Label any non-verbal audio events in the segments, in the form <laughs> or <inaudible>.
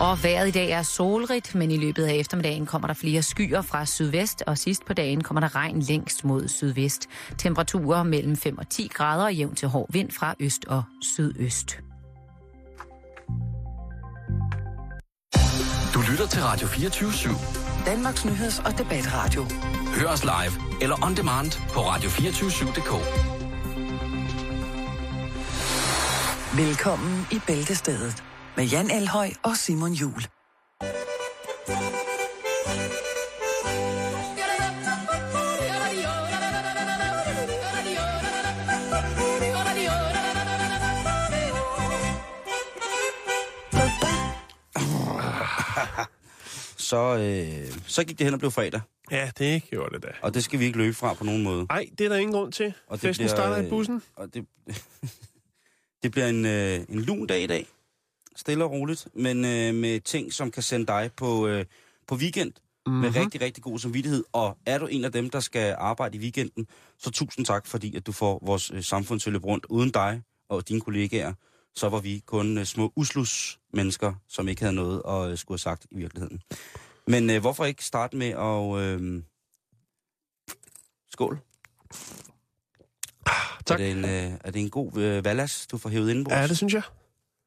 Og vejret i dag er solrigt, men i løbet af eftermiddagen kommer der flere skyer fra sydvest, og sidst på dagen kommer der regn længst mod sydvest. Temperaturer mellem 5 og 10 grader og jævn til hård vind fra øst og sydøst. Du lytter til Radio 24 /7. Danmarks Nyheds- og Debatradio. Hør os live eller on demand på radio247.dk. Velkommen i Bæltestedet med Jan Elhøj og Simon Jul. <laughs> Så, øh, så gik det hen og blev fredag, Ja, det gjorde det da. og det skal vi ikke løbe fra på nogen måde. Nej, det er der ingen grund til. Og det Festen bliver, starter i øh, bussen. Og det, <laughs> det bliver en, øh, en lun dag i dag. Stille og roligt, men øh, med ting, som kan sende dig på, øh, på weekend mm-hmm. med rigtig, rigtig god samvittighed. Og er du en af dem, der skal arbejde i weekenden, så tusind tak, fordi at du får vores øh, samfund til at løbe rundt. Uden dig og dine kollegaer, så var vi kun øh, små uslus mennesker, som ikke havde noget at øh, skulle have sagt i virkeligheden. Men øh, hvorfor ikke starte med at... Øh, skål. tak. Er det en, øh, er det en god øh, valas, du får hævet indenbords? Ja, det synes jeg.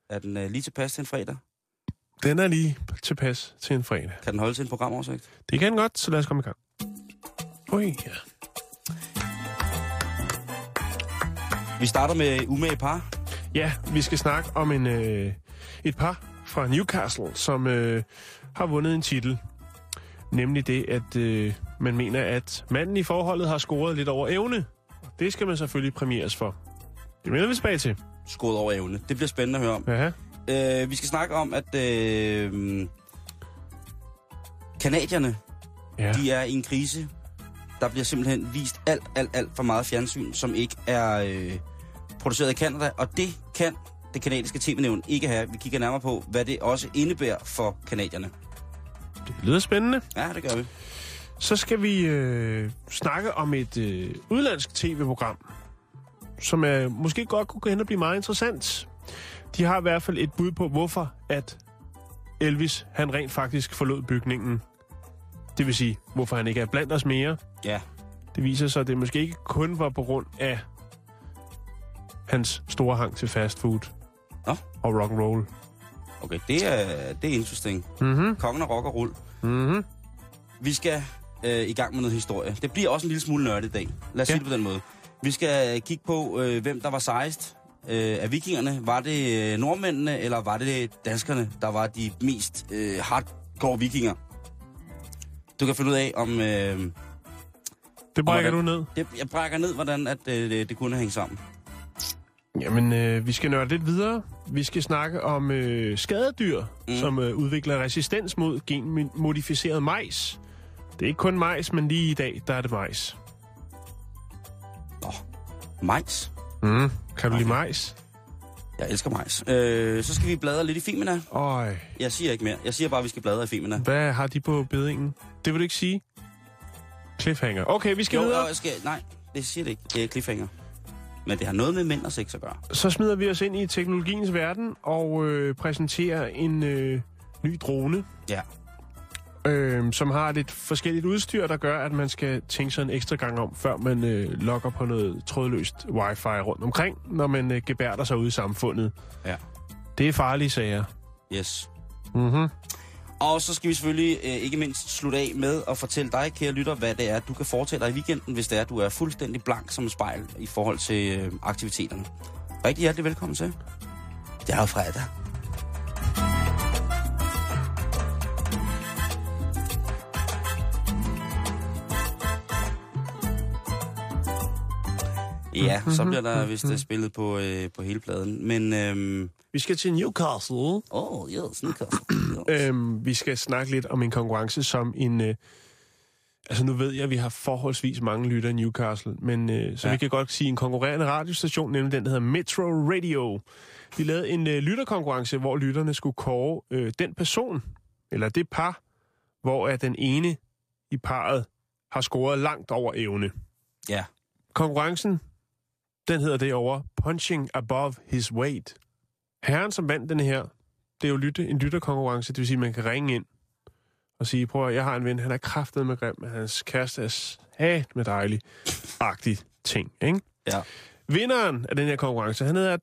Er den øh, lige tilpas til en fredag? Den er lige tilpas til en fredag. Kan den holde til en programoversigt? Det kan den godt, så lad os komme i gang. Ui, ja. Vi starter med umage par. Ja, vi skal snakke om en, øh, et par fra Newcastle, som øh, har vundet en titel. Nemlig det, at øh, man mener, at manden i forholdet har scoret lidt over evne. Det skal man selvfølgelig præmieres for. Det vender vi tilbage til. Skåret over evne. Det bliver spændende at høre om. Aha. Øh, vi skal snakke om, at øh, kanadierne, Ja. de er i en krise. Der bliver simpelthen vist alt, alt, alt for meget fjernsyn, som ikke er øh, produceret i Canada. Og det kan det kanadiske tv-nævn ikke have. Vi kigger nærmere på, hvad det også indebærer for kanadierne. Det lyder spændende. Ja, det gør vi. Så skal vi øh, snakke om et øh, udlandsk tv-program, som er, måske godt kunne gå hen og blive meget interessant. De har i hvert fald et bud på, hvorfor at Elvis han rent faktisk forlod bygningen. Det vil sige, hvorfor han ikke er blandt os mere. Ja, Det viser sig, at det måske ikke kun var på grund af hans store hang til fast food Nå. og rock and roll. okay. Det er, det er interesting. Mhm. Kongen af rock og rull. Mhm. Vi skal øh, i gang med noget historie. Det bliver også en lille smule nørdet i dag. Lad os. Ja. sige det på den måde. Vi skal øh, kigge på, øh, hvem der var sejst øh, af vikingerne. Var det øh, nordmændene, eller var det danskerne, der var de mest øh, hardcore vikinger? Du kan finde ud af, om... Øh, Det brækker hvordan- du ned. det, jeg brækker ned, hvordan at, øh, det, det kunne hænge sammen. Jamen, øh, vi skal nørde lidt videre. Vi skal snakke om øh, skadedyr, mm. som øh, udvikler resistens mod genmodificeret majs. Det er ikke kun majs, men lige i dag, der er det majs. Majs. Mm. Kan du lide majs? Jeg elsker majs. Øh, så skal vi bladre lidt i Femina. Øj, Jeg siger ikke mere. Jeg siger bare, at vi skal bladre i Femina. hvad har de på bedingen? Det vil du ikke sige? Cliffhanger. Okay, vi skal Jo, videre. jeg skal, nej, det siger det ikke. Det er cliffhanger. Men det har noget med mænd og sex at gøre. Så smider vi os ind i teknologiens verden og øh, præsenterer en øh, ny drone, Ja. Øh, som har lidt forskelligt udstyr, der gør, at man skal tænke sig en ekstra gang om, før man øh, logger på noget trådløst wifi rundt omkring, når man øh, gebærder sig ude i samfundet. Ja. Det er farlige sager. Yes. Mm-hmm. Og så skal vi selvfølgelig øh, ikke mindst slutte af med at fortælle dig, kære lytter, hvad det er, du kan foretage dig i weekenden, hvis det er, at du er fuldstændig blank som et spejl i forhold til øh, aktiviteterne. Rigtig hjertelig velkommen til. Det er jo fredag. Ja, så bliver der vist øh, spillet på, øh, på hele pladen. Men, øhm, Vi skal til Newcastle. åh, oh, yes, Niklas. <clears throat> Øhm, vi skal snakke lidt om en konkurrence som en... Øh, altså nu ved jeg, at vi har forholdsvis mange lytter i Newcastle, men øh, så Ja. vi kan godt sige en konkurrerende radiostation, nemlig den, der hedder Metro Radio. Vi lavede en øh, lytterkonkurrence, hvor lytterne skulle kåre øh, den person, eller det par, hvor at den ene i parret har scoret langt over evne. Ja, Konkurrencen, den hedder det over Punching Above His Weight. Herren, som vandt den her, det er jo lytte, en lytterkonkurrence, det vil sige, at man kan ringe ind og sige, prøv at, jeg har en ven, han er kraftet med grim, men hans kæreste er sat med dejlig, agtig ting, ikke? Ja. Vinderen af den her konkurrence, han hedder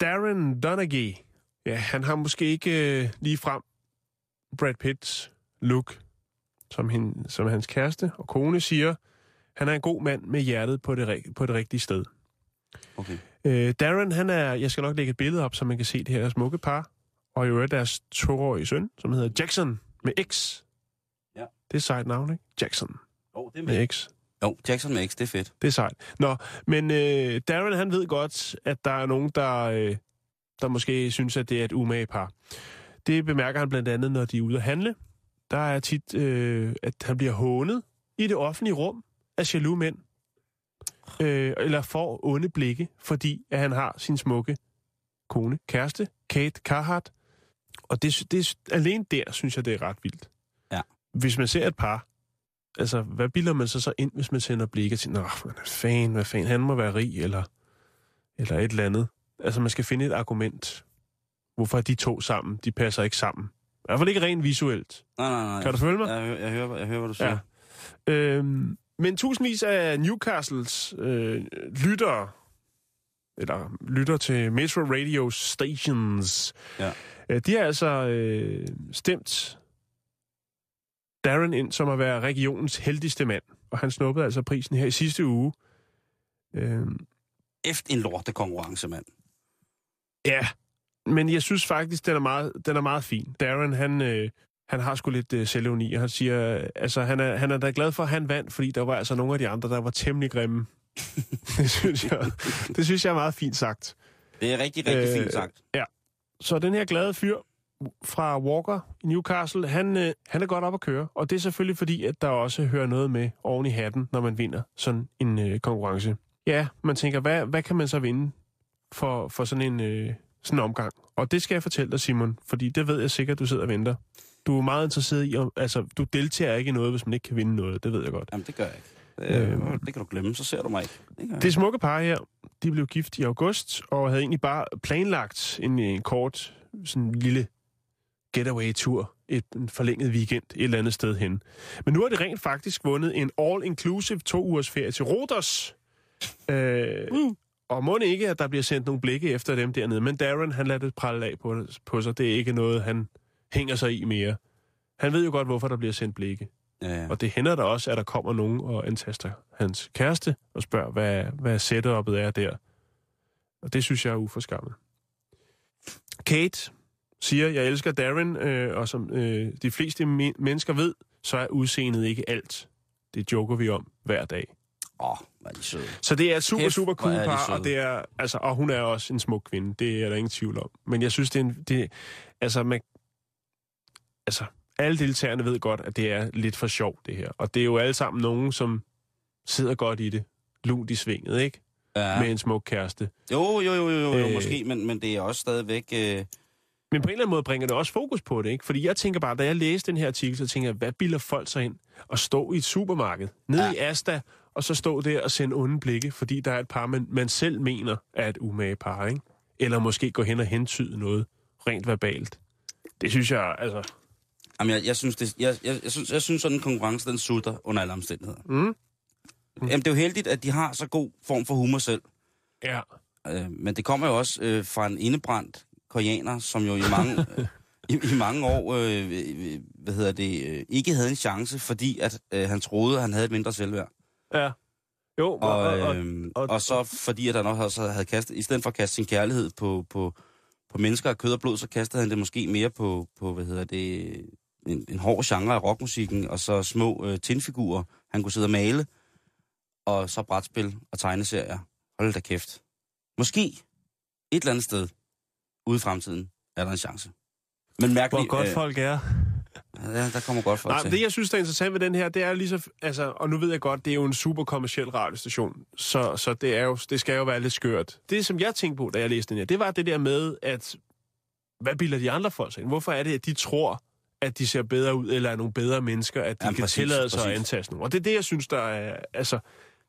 Darren Donaghy. Ja, han har måske ikke øh, lige frem Brad Pitts look, som, hende, som hans kæreste og kone siger. Han er en god mand med hjertet på det, på det rigtige sted. Okay. Øh, Darren, han er, jeg skal nok lægge et billede op, så man kan se det her smukke par. Og i øvrigt deres toårige søn, som hedder Jackson med X. Ja. Det er et sejt navn, ikke? Jackson Oh, det er med X. Jo, Jackson med X, det er fedt. Det er sejt. Nå, men øh, Darren, han ved godt, at der er nogen, der, øh, der måske synes, at det er et umage par. Det bemærker han blandt andet, når de er ude at handle. Der er tit, øh, at han bliver hånet i det offentlige rum af jaloux mænd. Øh, eller får onde blikke, fordi at han har sin smukke kone, kæreste, Kate Carhart. Og det, det, alene der synes jeg, det er ret vildt. Ja. Hvis man ser et par, altså, hvad bilder man sig så ind, hvis man sender blikke til, nå, hvad fanden, hvad fanden, han må være rig, eller, eller et eller andet. Altså, man skal finde et argument. Hvorfor er de to sammen? De passer ikke sammen. I hvert fald ikke rent visuelt. Nej, nej, nej. Kan du følge mig? Jeg, jeg, jeg, hører, jeg hører, hvad du siger. Ja. Øhm, men tusindvis af Newcastles øh, lyttere, eller lytter til Metro Radio Stations, Ja. øh, de har altså øh, stemt Darren ind som at være regionens heldigste mand. Og han snuppede altså prisen her i sidste uge. Øhm, Efter en lorte konkurrence, mand. Ja, men jeg synes faktisk, den er meget, den er meget fin. Darren, han, øh, han har sgu lidt øh, selvevni, og han siger, øh, altså han er, han er da glad for, at han vandt, fordi der var altså nogle af de andre, der var temmelig grimme. <laughs> det, synes jeg, det synes jeg er meget fint sagt. Det er rigtig, rigtig Øh, fint sagt. Så den her glade fyr fra Walker i Newcastle, han, øh, han er godt op at køre. Og det er selvfølgelig fordi, at der også hører noget med oven i hatten, når man vinder sådan en øh, konkurrence. Ja, man tænker, hvad, hvad kan man så vinde for, for sådan en øh, sådan en omgang? Og det skal jeg fortælle dig, Simon, fordi det ved jeg sikkert, du sidder og venter. Du er meget interesseret i, om, altså, du deltager ikke i noget, hvis man ikke kan vinde noget. Det ved jeg godt. Jamen, det gør jeg ikke. Det, øh, Øhm. det kan du glemme, så ser du mig ikke. Det. Det smukke par her, de blev gift i august, og havde egentlig bare planlagt en, en kort, sådan en lille getaway-tur, et, en forlænget weekend et eller andet sted hen. Men nu har det rent faktisk vundet en all-inclusive to-ugers ferie til Rodos. Øh, Mm. Og må ikke, at der bliver sendt nogle blikke efter dem dernede. Men Darren, han lader det pralle af på, på sig. Det er ikke noget, han hænger sig i mere. Han ved jo godt, hvorfor der bliver sendt blikke. Ja, ja. Og det hænder der også, at der kommer nogen og antaster hans kæreste og spørger, hvad, hvad setup'et er der. Og det synes jeg er uforskammet. Kate siger, jeg elsker Darren, øh, og som øh, de fleste me- mennesker ved, så er udseendet ikke alt. Det joker vi om hver dag. Åh, oh, hvor er de søde. Så det er et super, Kæft, super cool de par, og, det er, altså, og hun er også en smuk kvinde. Det er der ingen tvivl om. Men jeg synes, det er en... Det, altså, man, altså, alle deltagerne ved godt, at det er lidt for sjovt, det her. Og det er jo alle sammen nogen, som sidder godt i det. Lunt i svinget, ikke? Ja. Med en smuk kæreste. Jo, jo, jo, jo, jo, Øh. måske, men, men det er også stadigvæk... Øh, Men på en eller anden måde bringer det også fokus på det, ikke? Fordi jeg tænker bare, da jeg læste den her artikel, så tænker jeg, hvad bilder folk sig ind? At stå i et supermarked, nede Ja. ja. i Asta, og så stå der og sende onde blikke, fordi der er et par, man, man selv mener er et umage par, ikke? Eller måske gå hen og hentyde noget rent verbalt. Det synes jeg, altså... jamen, jeg, jeg, synes, det, jeg, jeg, jeg, synes, jeg synes, sådan en konkurrence, den sutter under alle omstændigheder. Mm. Jamen, det er jo heldigt, at de har så god form for humor selv. Ja. Øh, men det kommer jo også øh, fra en indebrændt koreaner, som jo i mange, <laughs> øh, i, i mange år øh, øh, hvad hedder det, øh, ikke havde en chance, fordi at øh, han troede, at han havde et mindre selvværd. Ja. Jo, og, Og, og, øh, og- og så fordi at han også havde kastet, i stedet for at kaste sin kærlighed på, på, på mennesker af kød og blod, så kastede han det måske mere på, på hvad hedder det, en, en hård genre af rockmusikken, og så små øh, tinfigurer, han kunne sidde og male, og så brætspil og tegneserier. Hold da kæft. Måske et eller andet sted ude i fremtiden er der en chance. Men mærkeligt... hvor godt folk er. Øh, ja, der kommer godt folk Nej, til. det jeg synes, der er interessant ved den her, det er lige så... Altså, og nu ved jeg godt, det er jo en super kommersiel radiostation, så, så det, er jo, det skal jo være lidt skørt. Det, som jeg tænkte på, da jeg læste den her, det var det der med, at hvad bilder de andre folk sig ind? Hvorfor er det, at de tror, at de ser bedre ud, eller er nogle bedre mennesker, at de Jamen, kan præcis, tillade sig at præcis. antaste nogen? Og det er det, jeg synes, der er... Altså,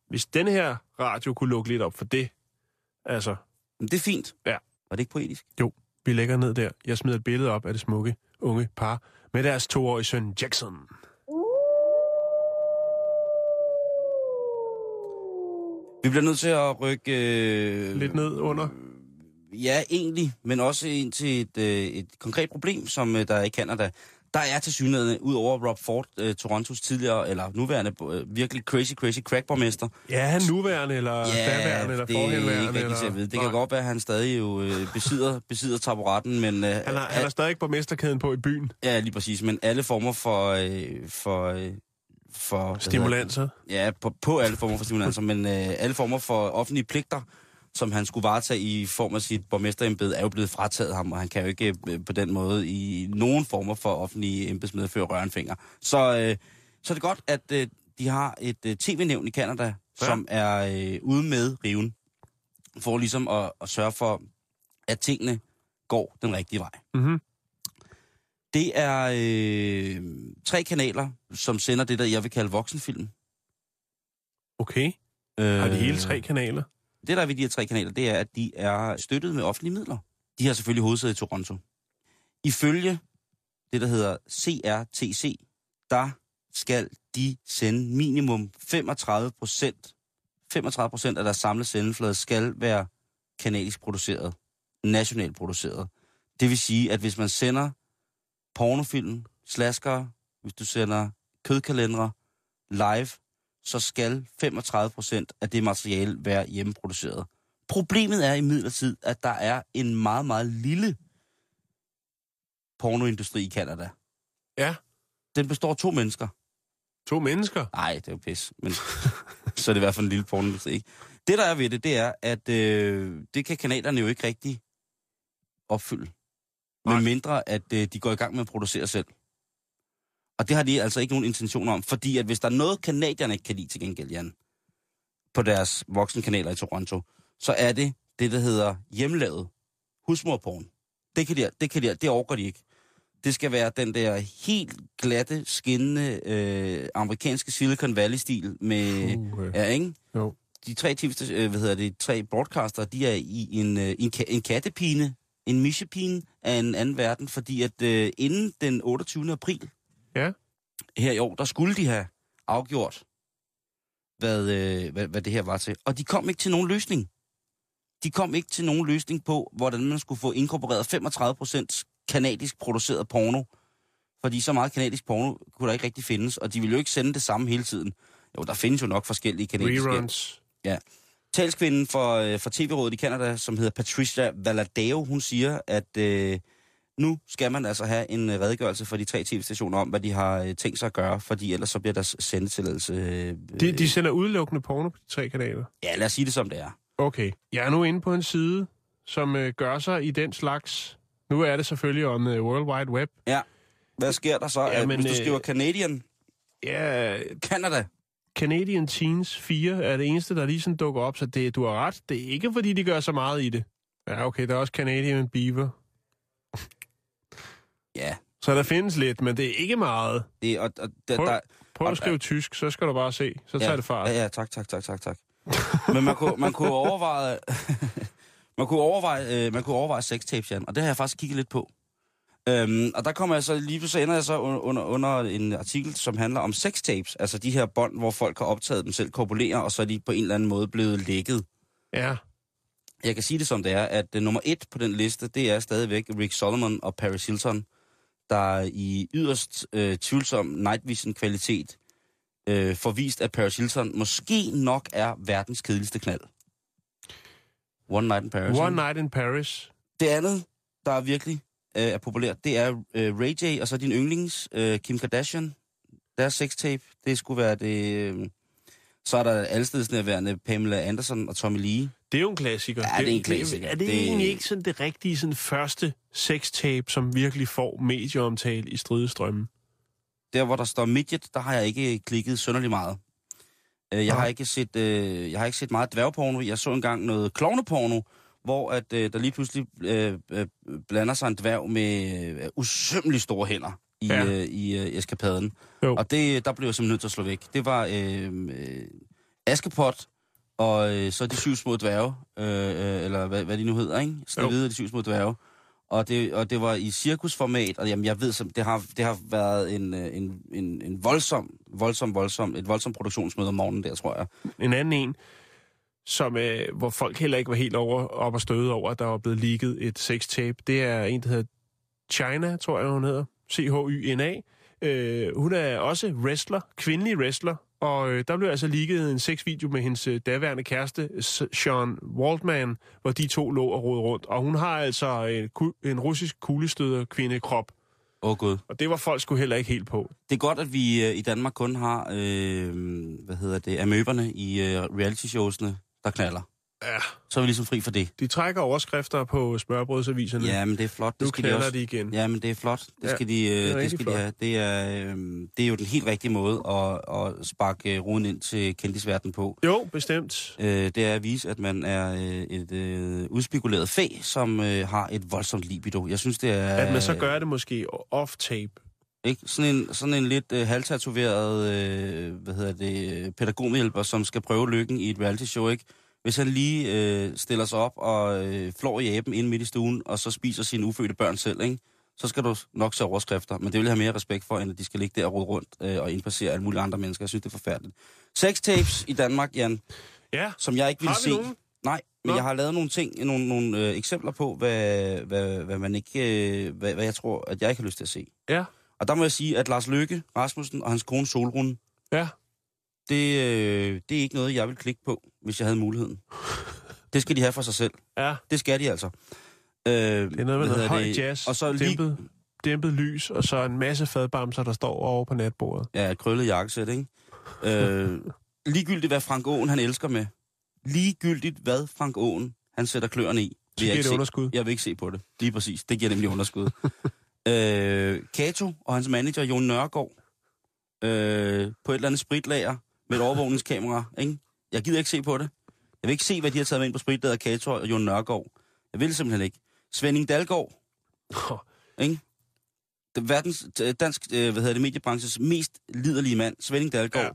hvis den her radio kunne lukke lidt op for det, altså, Men det er fint. Ja. Var det ikke poetisk? Jo, Vi lægger ned der. Jeg smider et billede op af det smukke unge par med deres toårige søn Jackson. Vi bliver nødt til at rykke... Øh, Lidt ned under. Ja, egentlig, men også ind til et, øh, et konkret problem, som øh, der er i Canada. Der er til synligheden, ud over Rob Ford, øh, Torontos tidligere, eller nuværende, øh, virkelig crazy, crazy crackborgmester. Ja, han nuværende, eller ja, daværende, eller det er ikke forhenværende? eller... at vide. Det kan Nej. godt være, at han stadig jo øh, besidder, besidder taburetten, men... Øh, Han har, han har stadig ikke borgmesterkæden på i byen. Ja, lige præcis, men alle former for... Øh, for øh, for? Stimulanser. Ja, på, på alle former for stimulanser, men øh, alle former for offentlige pligter, som han skulle varetage i form af sit borgmesterembede, er jo blevet frataget ham, og han kan jo ikke øh, på den måde i nogen former for offentlige embedsmedfører røre en finger. Så, øh, så er det godt, at øh, de har et øh, tv-nævn i Canada, ja. som er øh, ude med riven, for ligesom at, at sørge for, at tingene går den rigtige vej. Mm-hmm. Det er øh, tre kanaler, som sender det, der jeg vil kalde voksenfilm. Okay. Øh, Har de hele tre kanaler? Det, der er ved de her tre kanaler, det er, at de er støttet med offentlige midler. De har selvfølgelig hovedsæde i Toronto. Ifølge det, der hedder CRTC, der skal de sende minimum 35 procent 35 procent af deres samlede sendeflade skal være kanadisk produceret, nationalt produceret. Det vil sige, at hvis man sender pornofilm, slasker, hvis du sender kødkalendere live, så skal 35 procent af det materiale være hjemmeproduceret. Problemet er imidlertid, at der er en meget, meget lille pornoindustri i Kanada. Ja. Den består af to mennesker. To mennesker? Nej, det er jo pis, men <laughs> så er det i hvert fald en lille pornoindustri. Ikke? Det, der er ved det, det er, at øh, det kan kanaderne jo ikke rigtig opfylde. Med mindre, at øh, de går i gang med at producere selv. Og det har de altså ikke nogen intention om, fordi at hvis der er noget, kanadierne ikke kan lide til gengæld, Jan, på deres voksenkanaler i Toronto, så er det det, der hedder hjemmelavet husmorporn. Det kan de, det kan de, det overgår de ikke. Det skal være den der helt glatte, skinnende øh, amerikanske Silicon Valley-stil med... Uh, Ja, ikke? jo. De tre, TV, øh, hvad hedder det, tre broadcaster, de er i en, øh, en, en kattepine, en mischepine af en anden verden, fordi at øh, inden den 28. april Ja. her i år, der skulle de have afgjort, hvad, øh, hvad, hvad det her var til. Og de kom ikke til nogen løsning. De kom ikke til nogen løsning på, hvordan man skulle få inkorporeret 35 procent kanadisk produceret porno. Fordi så meget kanadisk porno kunne der ikke rigtig findes, og de ville jo ikke sende det samme hele tiden. Jo, der findes jo nok forskellige kanadiske... Reruns. Talskvinden for, øh, for TV-rådet i Canada, som hedder Patricia Valadao, hun siger, at øh, nu skal man altså have en øh, redegørelse for de tre tv-stationer om, hvad de har øh, tænkt sig at gøre, fordi ellers så bliver deres sendetilladelse... Øh, De, de sender udelukkende porno på de tre kanaler. Ja, lad os sige det som det er. Okay. Jeg er nu inde på en side, som øh, gør sig i den slags... Nu er det selvfølgelig om øh, World Wide Web. Hvad sker der så, Ja, ja, men, hvis du øh, skriver Canadian, Ja, Canada? Canadian Teens 4 er det eneste, der lige sådan dukker op, så det, du har ret. Det er ikke, fordi de gør så meget i det. Ja, okay, der er også Canadian Beaver. Ja, Så der findes lidt, men det er ikke meget. det, og, og, der, Prøv- der, Prøv Og- at skrive tysk, så skal du bare se. Så tager ja, det fart. Ja, ja, tak, tak, tak, tak, tak. Men man kunne, man kunne overveje... <laughs> man kunne overveje, øh, man kunne overveje sextapes, Jan, og det har jeg faktisk kigget lidt på. Øhm, og der kommer jeg så, lige pludselig ender jeg så under, under, en artikel, som handler om sextapes, altså de her bånd, hvor folk har optaget dem selv, korpulerer, og så er de på en eller anden måde blevet lækket. Ja. Jeg kan sige det som det er, at uh, nummer et på den liste, det er stadigvæk Rick Solomon og Paris Hilton, der i yderst øh, tvivlsom night vision kvalitet øh, forvist, at Paris Hilton måske nok er verdens kedeligste knald. One Night in Paris. One? Night in Paris. Det andet, der er virkelig øh, er populært, det er øh, Ray J, og så din yndlings, øh, Kim Kardashian. Deres sextape, det skulle være det... Øh, så er der allestedsnærværende Pamela Anderson og Tommy Lee. Det er jo en klassiker. Ja, det er en klassiker. Er det, Det- egentlig ikke sådan det rigtige sådan første sextape, som virkelig får medieomtale i stridestrømmen? Der, hvor der står midget, der har jeg ikke klikket synderligt meget. Øh, Jeg har, ikke set, øh, jeg har ikke set meget dværgporno. Jeg så engang noget klovneporno, hvor at, øh, der lige pludselig øh, øh, blander sig en dværg med øh, usømmeligt store hænder i, ja. øh, i øh, eskapaden. Jo. Og det, der blev jeg simpelthen nødt til at slå væk. Det var øh, øh, Askepot, og øh, så de syv små dværge, øh, øh, eller hvad, hvad de nu hedder, ikke? Snevide og de syv små dværge. Og det, og det var i cirkusformat, og jamen, jeg ved, som det har, det har været en, øh, en, en, en voldsom, voldsom, voldsom, et voldsomt produktionsmøde om morgenen der, tror jeg. En anden en, som, øh, hvor folk heller ikke var helt over, op og støde over, at der var blevet leaget et sextape. Det er en, der hedder China, tror jeg, hun hedder. C-H-Y-N-A. Øh, hun er også wrestler, kvindelig wrestler, og øh, der blev altså leaget en sexvideo med hendes øh, daværende kæreste, Sean Waldman, hvor de to lå og rode rundt. Og hun har altså en, en russisk kuglestøder kvindekrop, Åh oh, gud. og det var folk sgu heller ikke helt på. Det er godt, at vi øh, i Danmark kun har, øh, hvad hedder det, amøberne i øh, reality-showsene, der knaller. Ja. Så er vi ligesom fri for det. De trækker overskrifter på smørbrødsaviserne. Ja, men det er flot. Det nu skal de også. de igen. Ja, men det er flot. Det Ja, skal, de, øh, det er det skal de flot. have. Det er, øh, det er jo den helt rigtige måde at, at sparke øh, ruden ind til kendisverden på. Jo, bestemt. Øh, det er at vise, at man er øh, et øh, udspekuleret fæ, som øh, har et voldsomt libido. Jeg synes, det er... At man så gør det måske off-tape. Ikke? Sådan, en, sådan en lidt øh, halvtatoveret øh, hvad hedder det, pædagogmedhjælper, som skal prøve lykken i et reality show, ikke? Hvis han lige øh, stiller sig op og øh, flår i aben ind midt i stuen, og så spiser sine ufødte børn selv, ikke? så skal du nok se overskrifter. Men det vil jeg have mere respekt for, end at de skal ligge der og rode rundt øh, og indpassere alle mulige andre mennesker. Jeg synes, det er forfærdeligt. Sex tapes i Danmark, Jan, Ja, som jeg ikke vil se. nogen? Nej, men Nå. jeg har lavet nogle ting, nogle, nogle øh, eksempler på, hvad, hvad, hvad man ikke, øh, hvad, hvad jeg tror, at jeg ikke har lyst til at se. ja, Og der må jeg sige, at Lars Løkke Rasmussen og hans kone Solrun, ja. Det, øh, det er ikke noget, jeg vil klikke på, hvis jeg havde muligheden. Det skal de have for sig selv. Ja, Det skal de altså. Øh, det er noget med noget høj jazz, Og så lige, dæmpet, dæmpet lys, og så en masse fadbamser, der står over på natbordet. ja, et krøllet jakkesæt, ikke? Øh, <laughs> ligegyldigt, hvad Frank Åen han elsker med. Ligegyldigt, hvad Frank Åen han sætter kløerne i. Så jeg giver ikke det se. underskud. Jeg vil ikke se på det. Lige præcis. Det giver nemlig underskud. <laughs> øh, Kato og hans manager, Jon Nørgaard, øh, på et eller andet spritlager med et overvågningskamera. Ikke? Jeg gider ikke se på det. Jeg vil ikke se, hvad de har taget med ind på spritlager, Kato og Jon Nørgaard. Jeg vil simpelthen ikke. Svending Dalgaard, ikke? Det verdens, dansk, øh, hvad hedder det, mediebranches mest liderlige mand, Svending Dalgaard. Ja.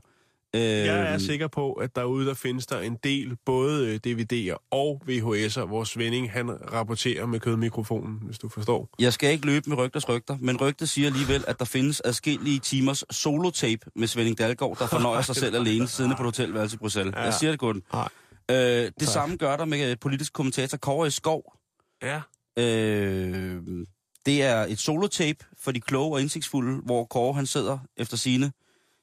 Jeg er sikker på, at derude der findes der en del, både øh, DVD'er og VHS'er, hvor Svending han rapporterer med kødmikrofonen, hvis du forstår. Jeg skal ikke løbe med rygters rygter, men rygtet siger alligevel, at der findes adskillige timers solotape med Svending Dalgaard, der fornøjer sig selv alene, siddende på et hotelværelse i Bruxelles. Ja. Jeg siger det kun. Nej. Øh, det Tak. samme gør der med øh, politisk kommentator Kåre Skov. Ja. Øh, det er et solotape for de kloge og indsigtsfulde, hvor Kåre han sidder efter sine.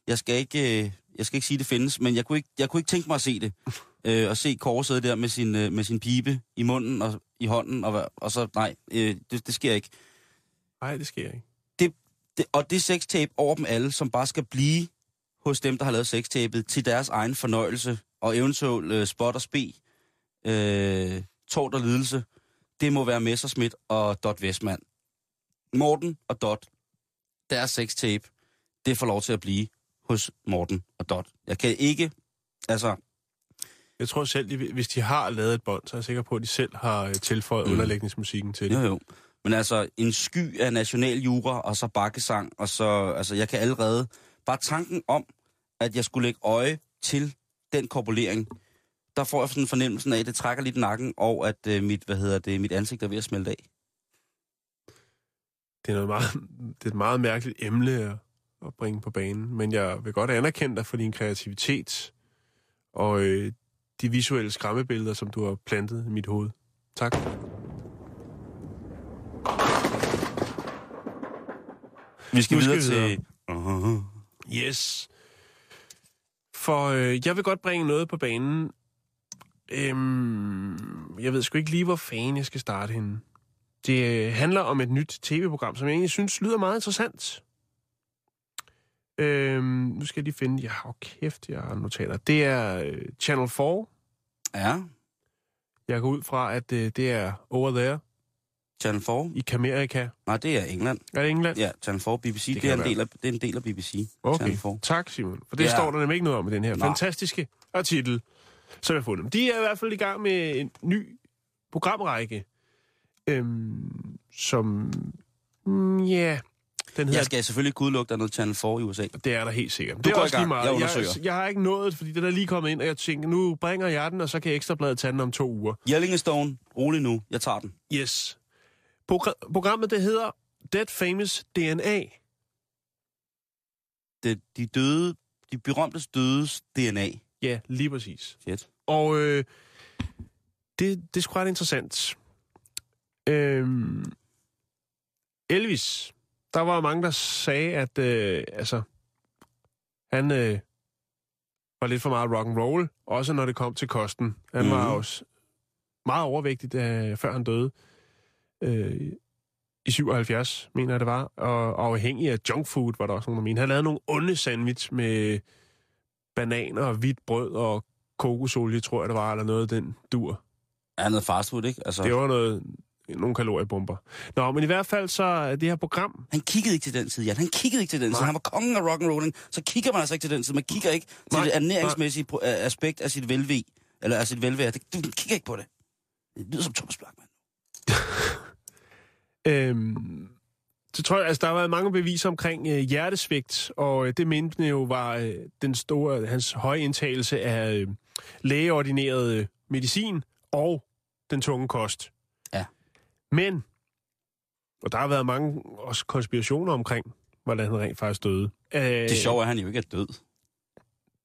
Jeg skal ikke, øh, jeg skal ikke sige, at det findes, men jeg kunne ikke, jeg kunne ikke tænke mig at se det. <laughs> Øh, og se Kåre sidde der med sin, øh, med sin pibe i munden og i hånden, og, og så, nej, øh, det, det sker ikke. Nej, det sker ikke. Det, og det sextape over dem alle, som bare skal blive hos dem, der har lavet sextapet, til deres egen fornøjelse, og eventuelt øh, spot og spe, øh, tårt og lidelse, det må være Messerschmidt og Dot Westman. Morten og Dot, deres sextape, det får lov til at blive hos Morten og Dot. Jeg kan ikke, altså, Jeg tror selv, hvis de har lavet et bånd, så er jeg sikker på, at de selv har øh, tilføjet Mm. underlægningsmusikken til det. jo jo. Men altså, en sky af national jura, og så bakkesang, og så, altså, jeg kan allerede, bare tanken om, at jeg skulle lægge øje til den korpulering, der får jeg sådan en fornemmelse af, at det trækker lidt nakken, og at øh, mit, hvad hedder det, mit ansigt er ved at smelte af. Det er, noget meget, <laughs> det er et meget mærkeligt emne at, bringe på banen, men jeg vil godt anerkende dig for din kreativitet og øh, de visuelle skræmmebilleder, som du har plantet i mit hoved. Tak. Vi skal Nu skal videre vi til... Uh-huh. Yes. For øh, jeg vil godt bringe noget på banen. Øhm, jeg ved sgu ikke lige, hvor fanden jeg skal starte henne. Det øh, handler om et nyt tv-program, som jeg egentlig synes lyder meget interessant. Øhm, nu skal jeg lige finde... Ja, oh, kæft, jeg har notater. Det er øh, Channel 4. Ja, Jeg går ud fra, at øh, det er over there Channel 4. i Amerika. Nej, det er England. Er det England? Ja, Channel 4 BBC. Det, Det er, en del af, det er en del af BBC. Okay, Channel 4. tak Simon. For det ja. står der nemlig ikke noget om i den her Nej. fantastiske artikel, som jeg har fundet. De er i hvert fald i gang med en ny programrække, øhm, som... Mm, ja, den hedder... Jeg skal selvfølgelig ikke udelukke, der er noget Channel 4 i USA. Det er der helt sikkert. Du det er går også lige meget. Jeg Jeg, undersøger. jeg har ikke nået, fordi den er lige kommet ind, og jeg tænker, nu bringer jeg den, og så kan Ekstrabladet tage den om to uger. Yellingstone, rolig nu. Jeg tager den. Yes. Progr- programmet, det hedder Dead Famous DNA. Det, de døde, de berømte dødes DNA. Ja, lige præcis. Fedt. Og øh, det, det er sgu ret interessant. Øhm, Elvis, der var mange, der sagde, at øh, altså, han øh, var lidt for meget rock and roll, også når det kom til kosten. Han mm. var Mhm. også meget overvægtig, da, før han døde. Øh, I 77, mener jeg det var. Og, og afhængig af junk food, var der også nogen, der mente. Han lavede nogle onde sandwich med bananer og hvidt brød og kokosolie, tror jeg det var, eller noget af den dur. Er noget fast food, ikke? Altså, Det var noget, nogle kaloriebomber. Nå, men i hvert fald så er det her program, Han kiggede ikke til den tid, Jan. Han kiggede ikke til den tid. Nej. Han var kongen af rock and rolling. Så kigger man altså ikke til den tid. Man kigger ikke til Nej, det ernæringsmæssige a- aspekt af sit velvæg. Eller af sit velvære. Det, du kigger ikke på det. Det lyder som Thomas Blackman. <laughs> Øhm, så tror jeg, altså, der har været mange beviser omkring øh, hjertesvigt, og øh, det mente jo var øh, den store, hans høje indtagelse af øh, lægeordineret øh, medicin og den tunge kost. Ja. Men, og der har været mange også konspirationer omkring, hvordan han rent faktisk døde. Øh, Det sjove er, at han jo ikke er død.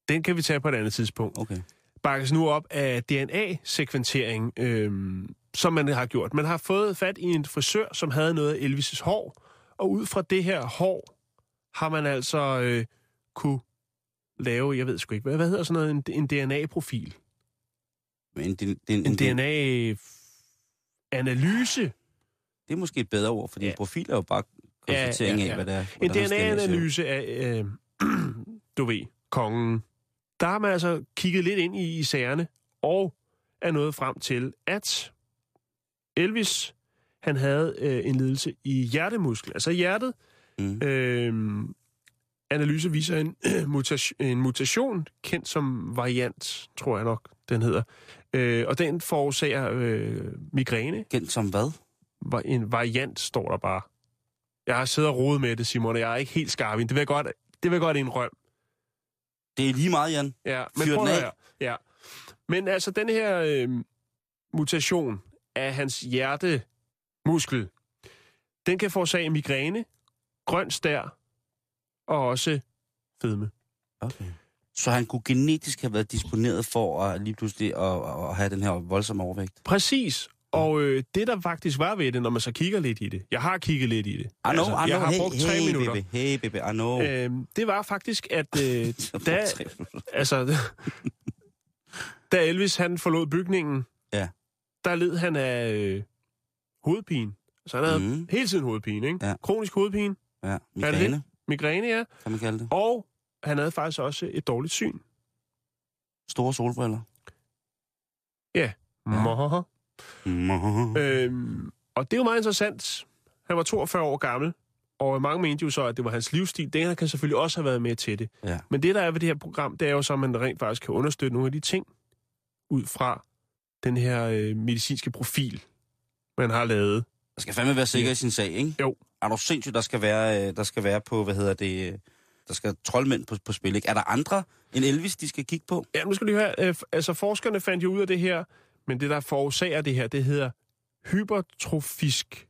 Den kan vi tage på et andet tidspunkt. Okay. bakkes nu op af DNA-sekventering, øhm, som man har gjort. Man har fået fat i en frisør, som havde noget af Elvis' hår, og ud fra det her hår har man altså øh, kunne lave, jeg ved sgu ikke, hvad, hvad hedder sådan noget, en, en DNA-profil? Det, det, det, En det, DNA-analyse. det er måske et bedre ord, fordi Ja. en profil er jo bare konstatering Ja, ja, ja. af, hvad det er. En. DNA-analyse af, øh, <clears throat> du ved, kongen. Der har man altså kigget lidt ind i, i sagerne, og er nået frem til, at Elvis, han havde øh, en lidelse i hjertemuskel, altså hjertet. Mm. Øh, analyse viser en, mutation, <clears throat> en mutation, kendt som variant, tror jeg nok, den hedder. Øh, og den forårsager øh, migræne. Kendt som hvad? Va- En variant, står der bare. Jeg har siddet og rodet med det, Simon, og jeg er ikke helt skarp. Det vil jeg godt, det vil jeg godt indrømme. Det er lige meget, Jan. Ja, men Fyr prøv at høre. Ja. Men altså, den her øh, mutation af hans hjertemuskel, den kan forårsage migræne, grøn stær og også fedme. Okay. Så han kunne genetisk have været disponeret for at lige pludselig at, at have den her voldsomme overvægt. Præcis. Og øh, det, der faktisk var ved det, når man så kigger lidt i det, jeg har kigget lidt i det. I know, I know. jeg har hey, brugt tre hey, minutter. Baby. Hey, baby, I know. Øh, det var faktisk, at øh, <laughs> da, altså, <laughs> da Elvis han forlod bygningen, Ja. der led han af øh, hovedpine. Så han havde mm. hele tiden hovedpine, ikke? Ja. Kronisk hovedpine, Ja, migræne, migræne, ja. kan man kalde det. Og han havde faktisk også et dårligt syn. Store solbriller. Ja. Ja. Mm. Øhm, og det er jo meget interessant. Han var 42 år gammel, og mange mente jo så, at det var hans livsstil. Det her kan selvfølgelig også have været med til det. Ja. Men det, der er ved det her program, det er jo så, at man rent faktisk kan understøtte nogle af de ting ud fra den her øh, medicinske profil, man har lavet. Der skal fandme være sikker Ja. i sin sag, ikke? Jo. Er du sindssygt, der skal være, øh, der skal være på, hvad hedder det, øh, der skal troldmænd på, på spil, ikke? Er der andre end Elvis, de skal kigge på? Ja, nu skal du høre, øh, altså forskerne fandt jo ud af det her, men det, der forårsager det her, det hedder hypertrofisk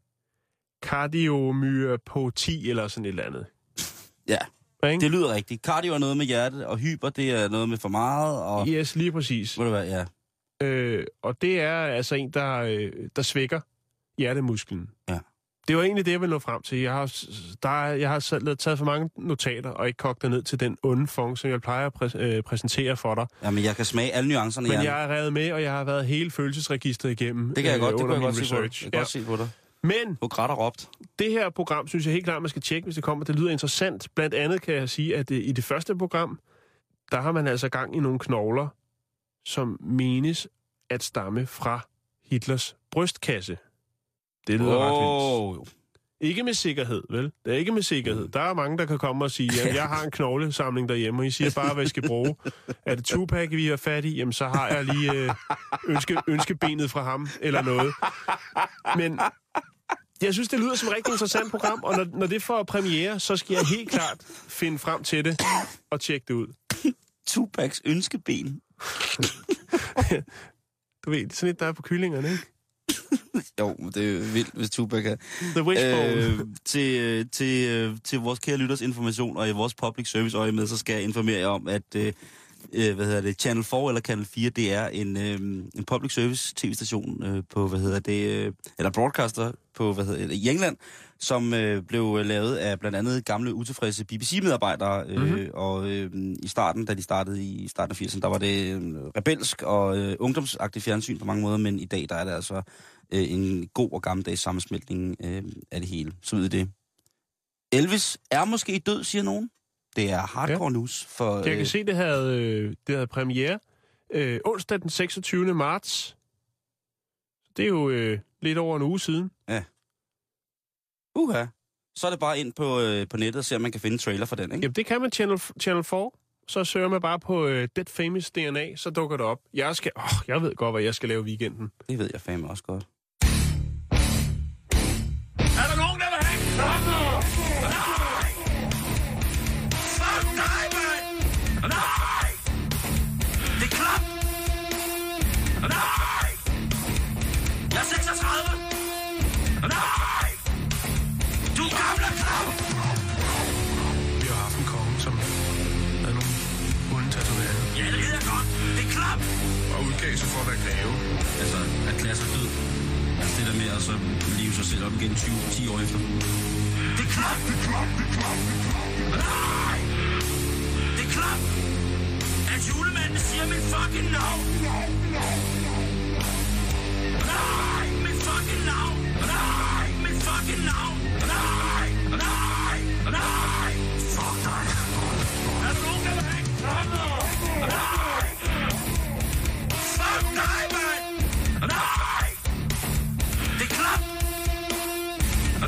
kardiomyopati eller sådan et eller andet. Ja, Ja, ikke? det lyder rigtigt. Cardio er noget med hjertet, og hyper, det er noget med for meget, og... Yes, lige præcis. Må det være, ja. Øh, og det er altså en, der, øh, der svækker hjertemusklen. Ja. Det var egentlig det, jeg ville nå frem til. Jeg har, der, er- jeg har selv taget for mange notater, og ikke kogt det ned til den onde fong, som jeg plejer at præ- øh, præsentere for dig. Jamen, jeg kan smage alle nuancerne, Men jeg er revet med, og jeg har været hele følelsesregistret igennem Det kan jeg øh, godt, det kunne jeg godt se på dig. research. Jeg kan godt se på dig. Men Du grædt og råbt. det her program, synes jeg helt klart, man skal tjekke, hvis det kommer. Det lyder interessant. Blandt andet kan jeg sige, at øh, i det første program, der har man altså gang i nogle knogler, som menes at stamme fra Hitlers brystkasse. Det lyder ret vildt. Oh, Ikke med sikkerhed, vel? Det er ikke med sikkerhed. Der er mange, der kan komme og sige, at jeg har en knoglesamling derhjemme, og I siger bare, hvad I skal bruge. <laughs> Er det Tupac, vi har fat i? Jamen, så har jeg lige øh, ønske, ønskebenet fra ham, eller noget. Men jeg synes, det lyder som et rigtig interessant program, og når, når det får premiere, så skal jeg helt klart finde frem til det og tjekke det ud. Tupacs ønskeben. <laughs> Du ved, det er sådan et, der er på kyllingerne, ikke? <laughs> jo, det er vildt, hvis Tupac er... The Wishbone. Øh, <laughs> til, øh, til, øh, til vores kære lytters information, og i vores public service øje med, så skal jeg informere jer om, at øh, øh, hvad hedder det, Channel 4 eller Channel 4, det er en, øh, en public service tv-station øh, på, hvad hedder det, øh, eller broadcaster på, hvad hedder det, i England, som øh, blev lavet af blandt andet gamle utilfredse BBC-medarbejdere, øh, mm-hmm. og øh, i starten, da de startede i starten af 80'erne, der var det øh, rebelsk og øh, ungdomsagtigt fjernsyn på mange måder, men i dag, der er det altså øh, en god og gammeldags sammensmeltning øh, af det hele. Så ved I det. Elvis er måske død, siger nogen. Det er hardcore ja. news. For, Jeg kan øh, se, det havde, øh, det havde premiere øh, onsdag den 26. marts. Det er jo øh, lidt over en uge siden. Uha. Så er det bare ind på, øh, på nettet og se, om man kan finde en trailer for den, ikke? Jamen, det kan man Channel, Channel 4. Så søger man bare på øh, Dead Famous DNA, så dukker det op. Jeg, skal, åh, jeg ved godt, hvad jeg skal lave i weekenden. Det ved jeg fandme også godt. Er der nogen, der vil have en sig for at være greve. Altså, at klasse død. Altså det der med at så leve sig selv op igen 20, 10 år efter. Det er klap! Det er klap! Det er klap! Nej! Det er klap! At julemanden siger mit fucking navn! Nej! Mit fucking navn! Nej! Mit fucking navn! Nej! Nej! Nej! Fuck dig! Er der nogen, der vil have klapper? Nej! Mand! Nej! Det er klap!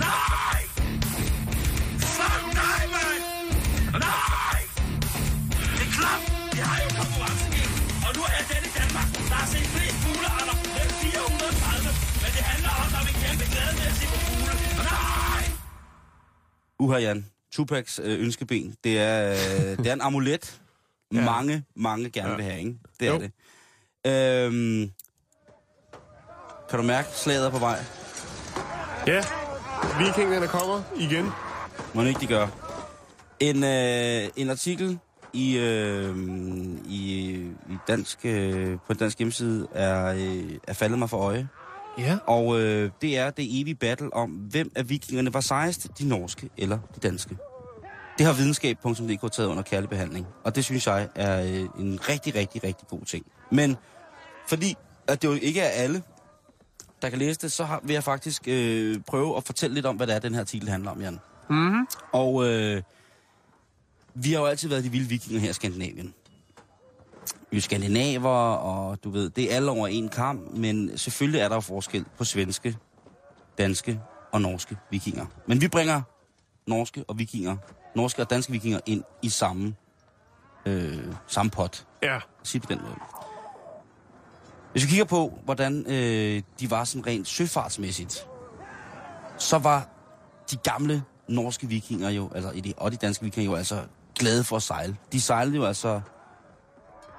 Nej! Fuck dig, mand! Nej! Det er klap! Jeg har jo konkurrencegivning, og nu er den i Danmark. Der har set flest fuglearter, den 430. Men det handler om, at vi kæmpe glæde med at se på fugle. Nej! Uha, Jan. Tupacs øh, ønskeben, det er, øh, det er en amulet, <laughs> ja. mange, mange gerne ja. vil have, ikke? Det er Jo. det. Øhm, kan du mærke, slaget er på vej? Ja, vikingerne kommer igen. Må ikke de gør. En, øh, en artikel i, øh, i, i dansk, øh, på en dansk hjemmeside er, øh, er faldet mig for øje. Ja. Og øh, det er det evige battle om, hvem af vikingerne var sejest, de norske eller de danske. Det har videnskab.dk taget under kærlig behandling, og det synes jeg er øh, en rigtig, rigtig, rigtig god ting. Men fordi at det jo ikke er alle, der kan læse det, så har, vil jeg faktisk øh, prøve at fortælle lidt om, hvad det er, den her artikel handler om, Jan. Mm-hmm. Og øh, vi har jo altid været de vilde vikinger her i Skandinavien. Vi er skandinaver, og du ved, det er alle over en kamp, men selvfølgelig er der jo forskel på svenske, danske og norske vikinger. Men vi bringer norske og vikinger, norske og danske vikinger ind i samme, øh, samme pot. Ja. Sig på den måde. Hvis vi kigger på, hvordan øh, de var sådan rent søfartsmæssigt, så var de gamle norske vikinger jo, altså i de, og de danske vikinger jo altså glade for at sejle. De sejlede jo altså,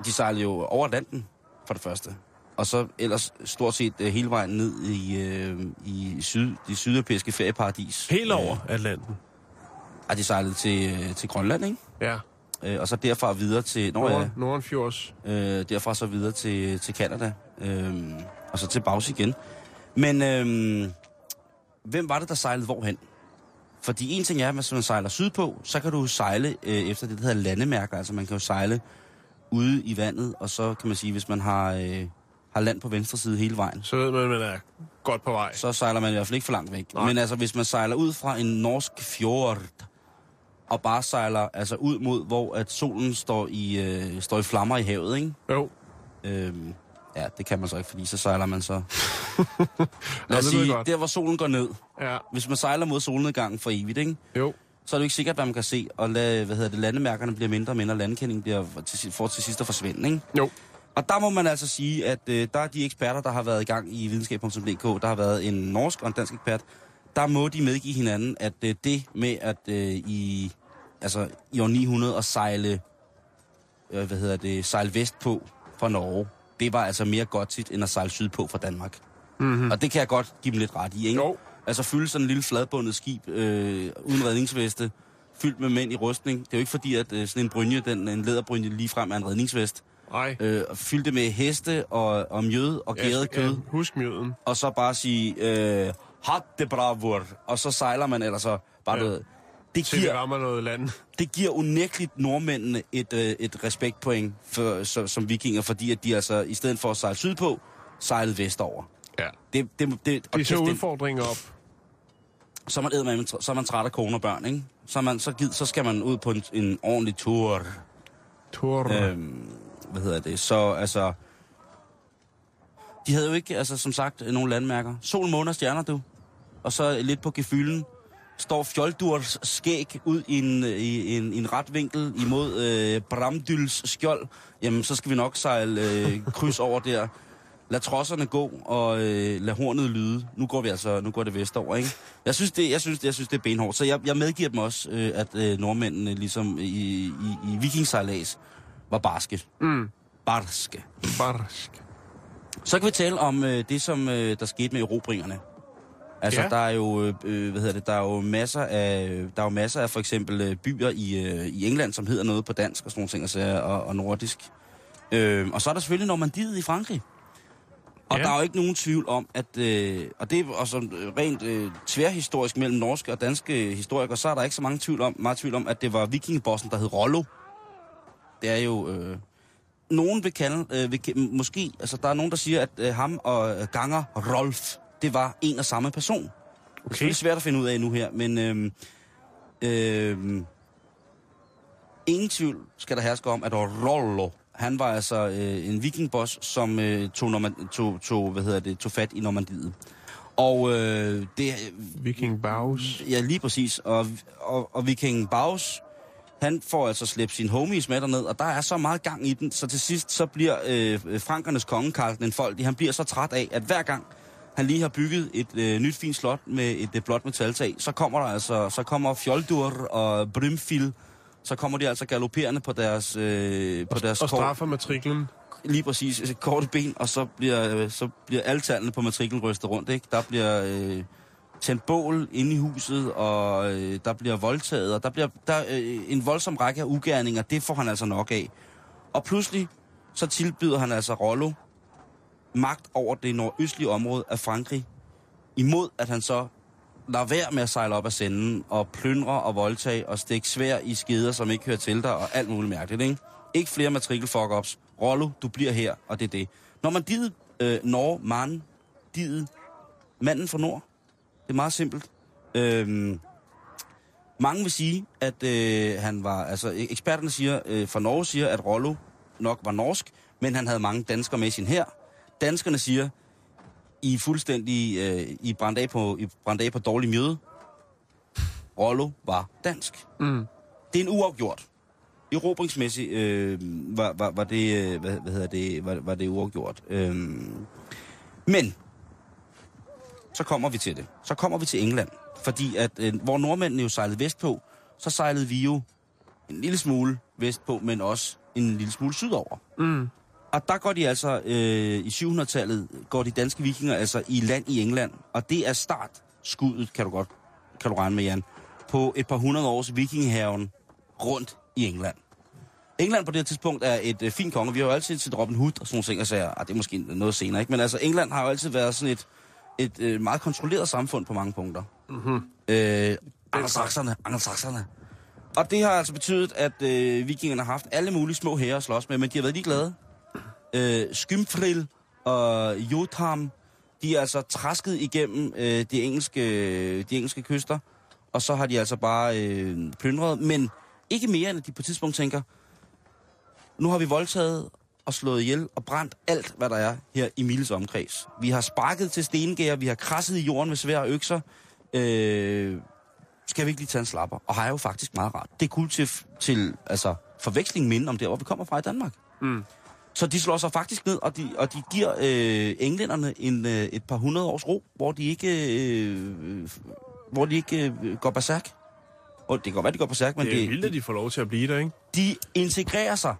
de sejlede jo over Atlanten, for det første. Og så ellers stort set øh, hele vejen ned i, øh, i syd, de sydeuropæiske ferieparadis. Helt over Atlanten. Og de sejlede til, øh, til Grønland, ikke? Ja. Øh, og så derfra videre til... Nå, ja, Nord, Nordenfjords. øh, derfra så videre til, til Canada, øh, og så til Bags igen. Men øh, hvem var det, der sejlede hvorhen? Fordi en ting er, at hvis man sejler sydpå, så kan du sejle øh, efter det, der hedder landemærker. Altså man kan jo sejle ude i vandet, og så kan man sige, hvis man har, øh, har land på venstre side hele vejen, Så ved man, at man er godt på vej. så sejler man i hvert fald ikke for langt væk. Nej. Men altså, hvis man sejler ud fra en norsk fjord, og bare sejler altså ud mod, hvor at solen står i, øh, står i flammer i havet, ikke? Jo. Øhm, ja, det kan man så ikke, fordi så sejler man så... <laughs> Lad os jeg sige, der hvor solen går ned. Ja. Hvis man sejler mod solnedgangen for evigt, ikke? Jo. så er det jo ikke sikkert, hvad man kan se. Og lad, hvad hedder det, landemærkerne bliver mindre og mindre, og landkendingen bliver til, for til sidst at forsvinde, ikke? Jo. Og der må man altså sige, at øh, der er de eksperter, der har været i gang i videnskab.dk, der har været en norsk og en dansk ekspert, der må de medgive hinanden, at øh, det med at øh, i, altså, i år 900 at sejle, øh, hvad hedder det, sejle vestpå fra Norge, det var altså mere godt end at sejle sydpå fra Danmark. Mm-hmm. Og det kan jeg godt give dem lidt ret i, ikke? Jo. Altså fylde sådan en lille fladbundet skib øh, uden redningsveste, fyldt med mænd i rustning. Det er jo ikke fordi, at øh, sådan en brynje, den, en læderbrynje lige frem er en redningsvest. Nej. Øh, og fylde det med heste og, og mjød og gæret kød. husk mjøden. og så bare sige, øh, hat de bravur, og så sejler man, eller så bare Ja. noget. Det giver, rammer noget land. det giver unægteligt nordmændene et, øh, et respektpoint for, så, som vikinger, fordi at de altså, i stedet for at sejle sydpå, sejlede vestover. Ja. Det, det, det, Det er så det- udfordringer op. så er man, eddermame så er man træt af kone og børn, ikke? Så, man, så, gid, så skal man ud på en, en ordentlig tur. Tor. Øhm, hvad hedder det? Så altså... De havde jo ikke, altså som sagt, nogen landmærker. Sol, måne og stjerner, du. Og så lidt på gefylden står Fjoldurs skæg ud i en, i en, i en ret vinkel imod øh, Bramdyls skjold. Jamen, så skal vi nok sejle øh, kryds over der. Lad trosserne gå, og øh, lad hornet lyde. Nu går vi altså, nu går det vestover, ikke? Jeg synes, det, jeg synes, det, jeg synes, det er benhårdt. Så jeg, jeg medgiver dem også, øh, at øh, nordmændene, ligesom i, i, i vikingsejlads, var barske. Mm. Barske. Barsk. Så kan vi tale om øh, det, som øh, der skete med erobringerne. Altså, Ja. der er jo, øh, øh, hvad hedder det, der er jo masser af, der er jo masser af for eksempel øh, byer i, øh, i England, som hedder noget på dansk og sådan nogle ting, sager, og, og nordisk. Øh, og så er der selvfølgelig Normandiet i Frankrig. Og Ja. der er jo ikke nogen tvivl om, at, øh, og det er også rent øh, tværhistorisk mellem norske og danske historikere, så er der ikke så mange tvivl om, meget tvivl om, at det var vikingebossen, der hed Rollo. Det er jo... Øh, nogen vil kalde, øh, vil, måske, altså der er nogen, der siger, at øh, ham og øh, Ganger Rolf, det var en og samme person. Okay. Det er svært at finde ud af nu her, men øh, øh, ingen tvivl skal der herske om, at Rollo, han var altså øh, en vikingboss, som øh, tog, Normand- tog, tog, hvad hedder det, tog fat i Normandiet. Og øh, det, Viking Baus. Ja, lige præcis. Og, og, og Viking Baus, han får altså slæbt sin homies med derned, og der er så meget gang i den, så til sidst så bliver øh, frankernes konge, Karl den Foldige, han bliver så træt af, at hver gang han lige har bygget et øh, nyt fint slot med et øh, blåt metaltag, så kommer der altså, så kommer Fjoldur og Brymfil, så kommer de altså galopperende på deres, øh, på deres Og kort- straffer matriklen. lige præcis øh, korte ben, og så bliver, øh, så bliver alle tallene på matriklen rystet rundt. Ikke? Der bliver øh, tændt bål inde i huset, og øh, der bliver voldtaget, og der bliver der, øh, en voldsom række af ugerninger. Det får han altså nok af. Og pludselig så tilbyder han altså Rollo magt over det nordøstlige område af Frankrig, imod at han så lader være med at sejle op af senden, og plyndre og voldtage, og stikke svær i skeder, som ikke hører til dig, og alt muligt mærkeligt, ikke? Ikke flere matrikel fuck ups Rollo, du bliver her, og det er det. Når man didet øh, Norge, man, didet manden fra Nord, det er meget simpelt. Øhm, mange vil sige, at øh, han var, altså eksperterne siger, øh, fra Norge siger, at Rollo nok var norsk, men han havde mange danskere med sin her. Danskerne siger, i er fuldstændig, øh, I brændte af på, I brændte af på dårlig mjøde. Rollo var dansk. Mm. Det er en uafgjort. Erobringsmæssigt øh, var, var, var, det, øh, hvad, hvad hedder det, var, var det uafgjort. Øhm, men, så kommer vi til det. Så kommer vi til England. Fordi at, øh, hvor nordmændene jo sejlede vestpå, så sejlede vi jo en lille smule vestpå, men også en lille smule sydover. Mm. Og der går de altså, øh, i 700-tallet, går de danske vikinger altså i land i England. Og det er startskuddet, kan du godt, kan du regne med, Jan, på et par hundrede års vikinghaven rundt i England. England på det her tidspunkt er et øh, fint konge. Vi har jo altid set Robin Hood og sådan nogle ting, og så ah, det er måske noget senere, ikke? Men altså, England har jo altid været sådan et, et øh, meget kontrolleret samfund på mange punkter. Mm-hmm. Øh, angelsakserne, angelsakserne. Og det har altså betydet, at øh, vikingerne har haft alle mulige små hære at slås med, men de har været ligeglade. Øh, Skymfril og Jotham, de er altså trasket igennem øh, de, engelske, de engelske kyster, og så har de altså bare øh, plyndret, men ikke mere end at de på et tidspunkt tænker, nu har vi voldtaget og slået ihjel og brændt alt, hvad der er her i Miles omkreds. Vi har sparket til stengær, vi har krasset i jorden med svære økser. Øh, skal vi ikke lige tage en slapper? Og har jeg jo faktisk meget ret. Det er kul til, til altså, forveksling minde om der, hvor vi kommer fra i Danmark. Mm. Så de slår sig faktisk ned, og de, og de giver øh, englænderne en, øh, et par hundrede års ro, hvor de ikke, øh, hvor de ikke øh, går berserk. Og det kan godt være, de går berserk, men Det er det, vildt, at de får lov til at blive der, ikke? de integrerer sig.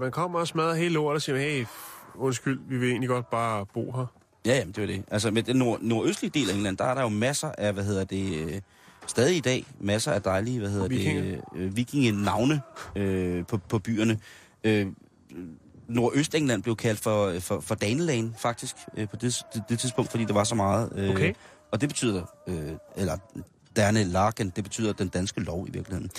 Man kommer og smadrer hele lortet og siger, hey, undskyld, vi vil egentlig godt bare bo her. Ja, jamen, det var det. Altså, med den nord- nordøstlige del af England, der er der jo masser af, hvad hedder det, øh, stadig i dag, masser af dejlige, hvad hedder Vikinger. det, øh, vikingenavne øh, på, på byerne. Øh, Nordøstengland blev kaldt for, for, for Daneland, faktisk, øh, på det, det, det tidspunkt, fordi der var så meget. Øh, Okay. Og det betyder, øh, eller Derne Larken, det betyder den danske lov i virkeligheden.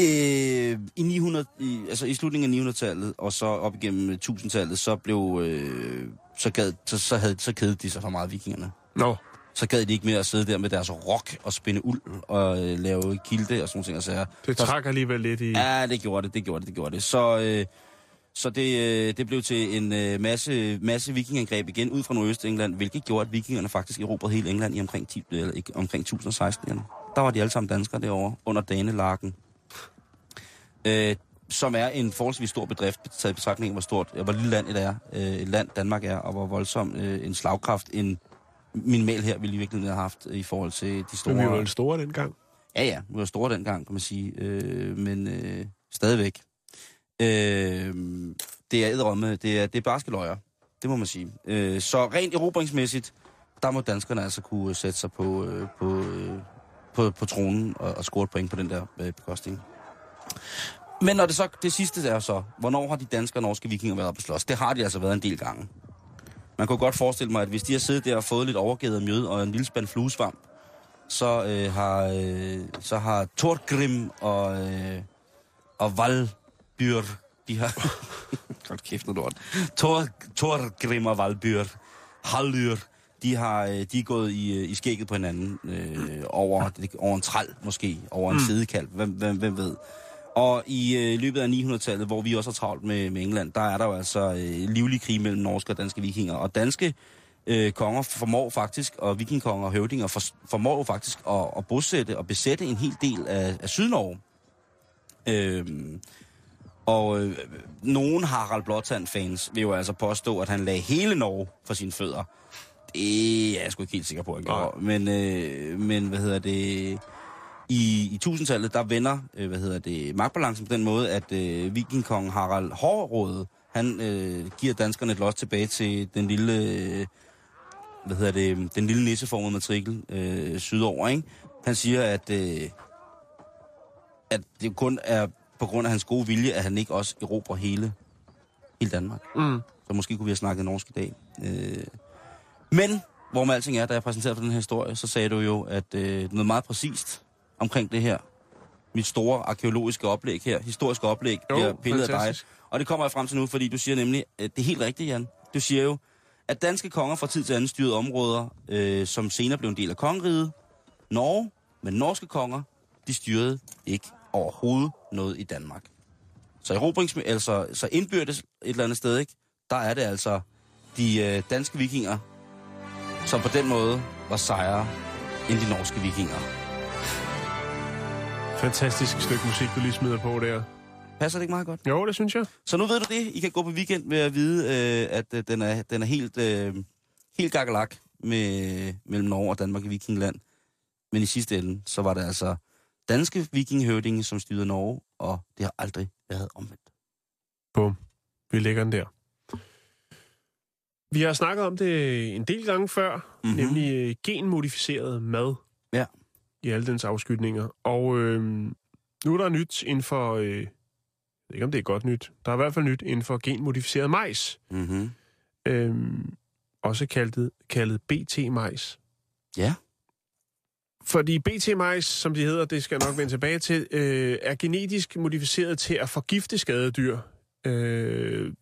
Øh, i, 900, i, altså i slutningen af 900-tallet, og så op igennem 1000-tallet, så blev, øh, så, gad, så, så, havde, så kedede de sig for meget, vikingerne. Nå, Så gad de ikke mere at sidde der med deres rock og spænde uld og øh, lave kilde og sådan ting. Og sager. det Så- trækker alligevel lidt i... Ja, det gjorde det, det gjorde det, det gjorde det. Så, øh, så det, øh, det blev til en øh, masse, masse vikingangreb igen ud fra Nordøst-England, hvilket gjorde, at vikingerne faktisk erobrede hele England i omkring, 10, eller ikke, omkring 1016. Igen. Der var de alle sammen danskere derovre, under Danelarken. Øh, som er en forholdsvis stor bedrift, taget i betragtning af, hvor stort, hvor lille land det er, øh, et land Danmark er, og hvor voldsom øh, en slagkraft en minimal her ville i virkeligheden have haft i forhold til de store... Men vi var jo store dengang. Ja, ja, vi var store dengang, kan man sige, øh, men øh, stadigvæk. Øh, det er edderomme, det er, det er barske løjer, det må man sige. Øh, så rent erobringsmæssigt, der må danskerne altså kunne sætte sig på, øh, på, øh, på, på tronen og, og score et point på den der øh, bekostning. Men når det så, det sidste er så, hvornår har de danske og norske vikinger været på slås? Det har de altså været en del gange. Man kunne godt forestille mig, at hvis de har siddet der og fået lidt overgivet af mjød og en lille spand fluesvamp, så øh, har øh, så har Torgrim og øh, og Valbyr, de har <laughs> godt kæft noget lort. Tor, Torgrim og Valbyr, Hallyr, de har øh, de er gået i, øh, i skægget på hinanden øh, over over en træl måske, over en mm. sidekalv, hvem, hvem, hvem ved. Og i øh, løbet af 900-tallet, hvor vi også har travlt med, med England, der er der jo altså øh, livlig krig mellem norske og danske vikinger. Og danske øh, konger formår faktisk, og vikingkonger og høvdinger for, formår jo faktisk at, at bosætte og besætte en hel del af, af Sydnorge. Øhm, og øh, nogen Harald Blåtand-fans vil jo altså påstå, at han lagde hele Norge for sine fødder. Det er jeg sgu ikke helt sikker på, at jeg gjorde. Men, øh, men hvad hedder det... I, i 1000-tallet, der vender, øh, hvad hedder det, magtbalancen på den måde, at øh, vikingkongen Harald Hårråde, han øh, giver danskerne et los tilbage til den lille, øh, hvad hedder det, den lille nisseformede matrikel øh, sydover, ikke? Han siger, at, øh, at det kun er på grund af hans gode vilje, at han ikke også erobrer hele, hele Danmark. Mm. Så måske kunne vi have snakket norsk i dag. Øh, men, hvor med alting er, da jeg præsenterede for den her historie, så sagde du jo, at øh, noget meget præcist omkring det her, mit store arkeologiske oplæg her, historiske oplæg, Jo, bliver billedet af dig. fantastisk. Og det kommer jeg frem til nu, fordi du siger nemlig, at det er helt rigtigt, Jan. Du siger jo, at danske konger fra tid til anden styrede områder, øh, som senere blev en del af kongeriget, Norge, men norske konger, de styrede ikke overhovedet noget i Danmark. Så erobrings, altså, så indbyrdes et eller andet sted, ikke? der er det altså de øh, danske vikinger, som på den måde var sejre end de norske vikinger. Fantastisk stykke musik, du lige smider på der. Passer det ikke meget godt? Jo, det synes jeg. Så nu ved du det. I kan gå på weekend med at vide, øh, at øh, den, er, den er helt, øh, helt gakkelak med, mellem Norge og Danmark i Vikingland. Men i sidste ende, så var det altså danske vikinghøvdinge, som styrede Norge, og det har aldrig været omvendt. Bum. Vi lægger den der. Vi har snakket om det en del gange før, Mhm. mm-hmm. nemlig øh, genmodificeret mad. I alle dens afskytninger. Og øh, nu er der nyt inden for... Øh, jeg ved ikke, om det er godt nyt. Der er i hvert fald nyt inden for genmodificeret majs. Mm-hmm. Øh, også kaldet, kaldet BT-majs. Ja. Fordi BT-majs, som de hedder, det skal jeg nok vende tilbage til, øh, er genetisk modificeret til at forgifte skadedyr. Øh,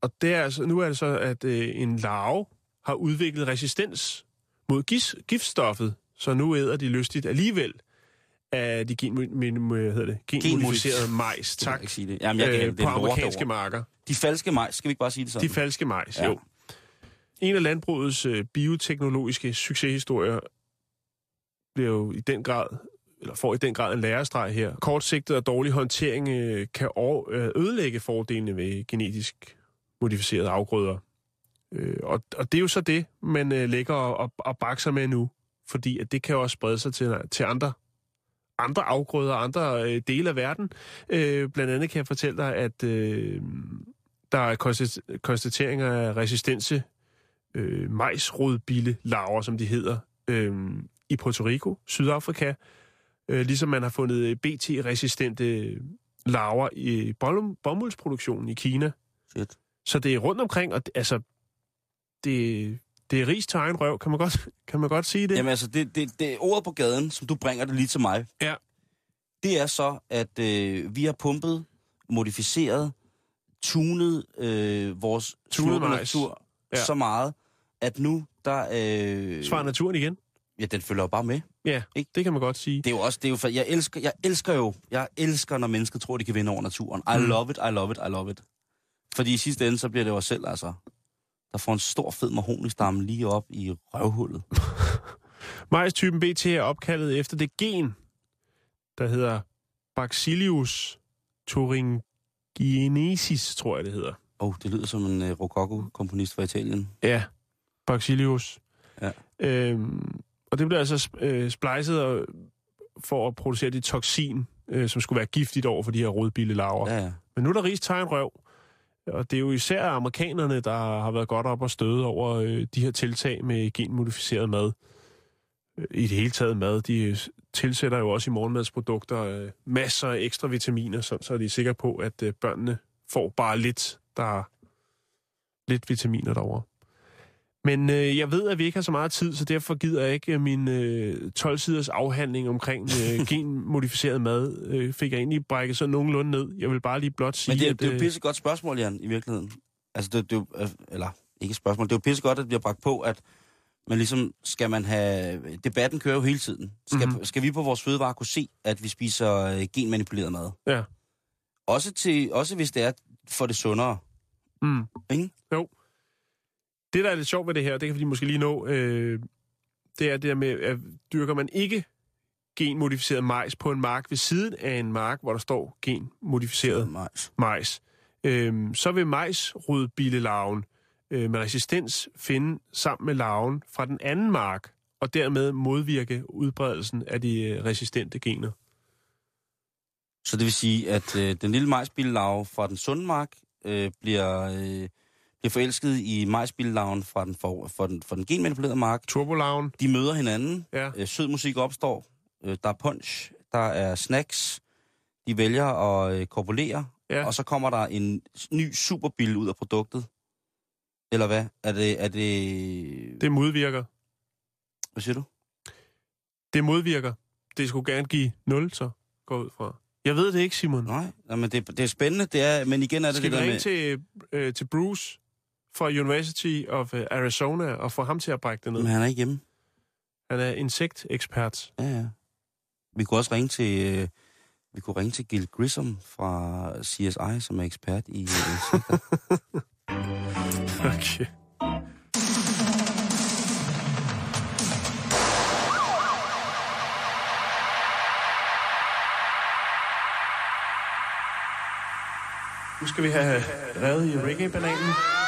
og det er altså, nu er det så, at øh, en larve har udviklet resistens mod gis, giftstoffet, så nu æder de lystigt alligevel af de gen, min, hedder det, genmodificerede majs. Tak. Ikke sige det. Jamen, jeg kan, Øh, det på er amerikanske marker. De falske majs, skal vi ikke bare sige det sådan? De falske majs, Ja. jo. En af landbrugets øh, bioteknologiske succeshistorier bliver jo i den grad, eller får i den grad en lærestreg her. Kortsigtet og dårlig håndtering øh, kan øh, ødelægge fordelene ved genetisk modificerede afgrøder. Øh, og, og det er jo så det, man øh, lægger og, og, og bakser med nu, fordi at det kan også sprede sig til, til andre andre afgrøder, andre øh, dele af verden. Øh, blandt andet kan jeg fortælle dig, at øh, der er konstat- konstateringer af resistense øh, majsrodbille larver, som de hedder, øh, i Puerto Rico, Sydafrika. Øh, ligesom man har fundet BT-resistente larver i bollum- bomuldsproduktionen i Kina. Shit. Så det er rundt omkring, og det- altså, det, det er til egen røv, kan man godt, <laughs> kan man godt sige det? Jamen altså, det, det, det ordet på gaden, som du bringer det lige til mig, Ja. det er så, at øh, vi har pumpet, modificeret, tunet øh, vores Tunet natur Ja. så meget, at nu, der... Øh, Svarer naturen igen? Ja, den følger jo bare med. Ja, Ikke? det kan man godt sige. Det er jo også, det er jo jeg elsker, jeg elsker jo, jeg elsker, når mennesker tror, de kan vinde over naturen. I Mm. love it, I love it, I love it. Fordi i sidste ende, så bliver det jo os selv, altså, der får en stor, fed mahonistamme lige op i røvhullet. <laughs> Majstypen BT er opkaldet efter det gen, der hedder Bacillus thuringiensis, tror jeg det hedder. Åh, oh, det lyder som en uh, rococo-komponist fra Italien. Ja, Bacillus. Ja. Øhm, og det bliver altså øh, og, for at producere det toxin, øh, som skulle være giftigt over for de her rodbille larver. Ja, ja. Men nu er der ris tegn røv. Og det er jo især amerikanerne, der har været godt op og støde over øh, de her tiltag med genmodificeret mad. Øh, I det hele taget mad. De øh, tilsætter jo også i morgenmadsprodukter øh, masser af ekstra vitaminer, sådan, så er de sikre på, at øh, børnene får bare lidt, der er lidt vitaminer derovre. Men øh, jeg ved, at vi ikke har så meget tid, så derfor gider jeg ikke øh, min øh, 12-siders afhandling omkring øh, <laughs> genmodificeret mad. Øh, fik jeg egentlig brækket så nogenlunde ned. Jeg vil bare lige blot sige, Men det, er- at... det er jo øh, et pissegodt spørgsmål, Jan, i virkeligheden. Altså, det, det er øh, eller ikke et spørgsmål, det er jo pissegodt, at det bliver bragt på, at man ligesom, skal man have, debatten kører jo hele tiden. Skal, Mhm. mm-hmm. skal vi på vores fødevare kunne se, at vi spiser genmanipuleret mad? Ja. Også, til, også hvis det er for det sundere. Mm. Ikke? Jo. Det, der er lidt sjovt ved det her, det kan vi måske lige nå, øh, det er det der med, at dyrker man ikke genmodificeret majs på en mark ved siden af en mark, hvor der står genmodificeret Majs. majs, øh, så vil majsrodbillelarven øh, med resistens finde sammen med larven fra den anden mark, og dermed modvirke udbredelsen af de øh, resistente gener. Så det vil sige, at øh, den lille majsbillelarve fra den sunde mark øh, bliver, øh, bliver forelsket i majsbillelarven fra den, for, for, den, for den genmanipulerede mark. Turbolarven, De møder hinanden. ja. Øh, sød musik opstår. Øh, der er punch. Der er snacks. De vælger at øh, korpulere. Ja. Og så kommer der en ny superbil ud af produktet. Eller hvad? Er det... Er det... Det modvirker. Hvad siger du? Det modvirker. Det skulle gerne give 0, så går ud fra. Jeg ved det ikke, Simon. Nej, men det, det er spændende. Det er, men igen er det Skal det der med... til, øh, til Bruce fra University of øh, Arizona og få ham til at brække det ned? Men han er ikke hjemme. Han er insektekspert. Ja, ja. Vi kunne også ringe til... Øh, vi kunne ringe til Gil Grissom fra CSI, som er ekspert i... Øh, insekter. <laughs> Okay. Nu skal vi have revet i reggae-bananen.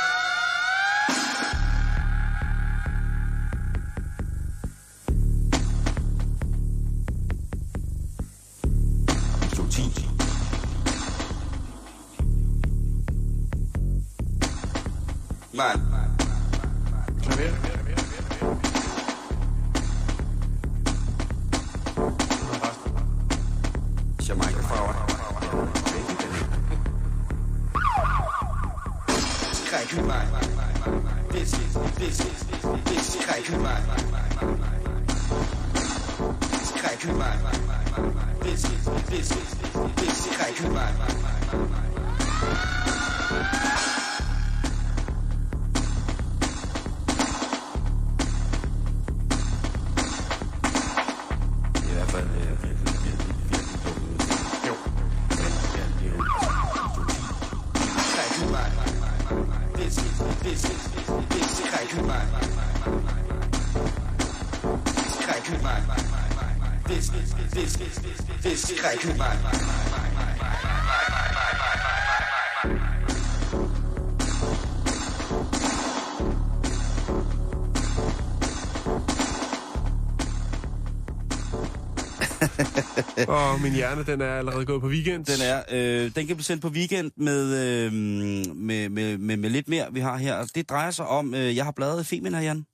<laughs> Og min hjerne, den er allerede gået på weekend. Den er, øh, den kan blive sendt på weekend med, øh, med, med, med, med lidt mere, vi har her. Det drejer sig om, øh, jeg har bladret Femina, Jan.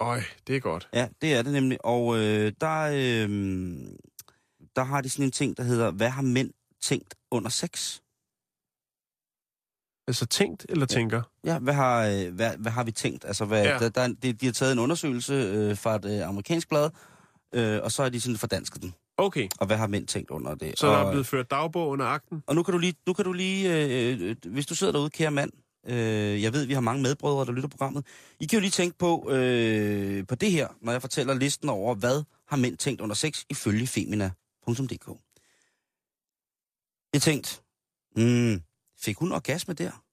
Øj, det er godt. Ja, det er det nemlig. Og øh, der, øh, der har de sådan en ting, der hedder, hvad har mænd tænkt under sex? Altså tænkt eller tænker? Ja, hvad har, øh, hvad, hvad har vi tænkt? Altså, hvad, Ja. der, der, er de, de har taget en undersøgelse øh, fra et øh, amerikansk blad, øh, og så er de sådan fordansket den. Okay, Og hvad har mænd tænkt under det? så der og, er blevet ført dagbog under akten? Og nu kan du lige, nu kan du lige øh, hvis du sidder derude, kære mand, øh, jeg ved, vi har mange medbrødre, der lytter programmet. I kan jo lige tænke på, øh, på det her, når jeg fortæller listen over, hvad har mænd tænkt under sex ifølge femina.dk. Jeg tænkt, hmm, fik hun orgasme der?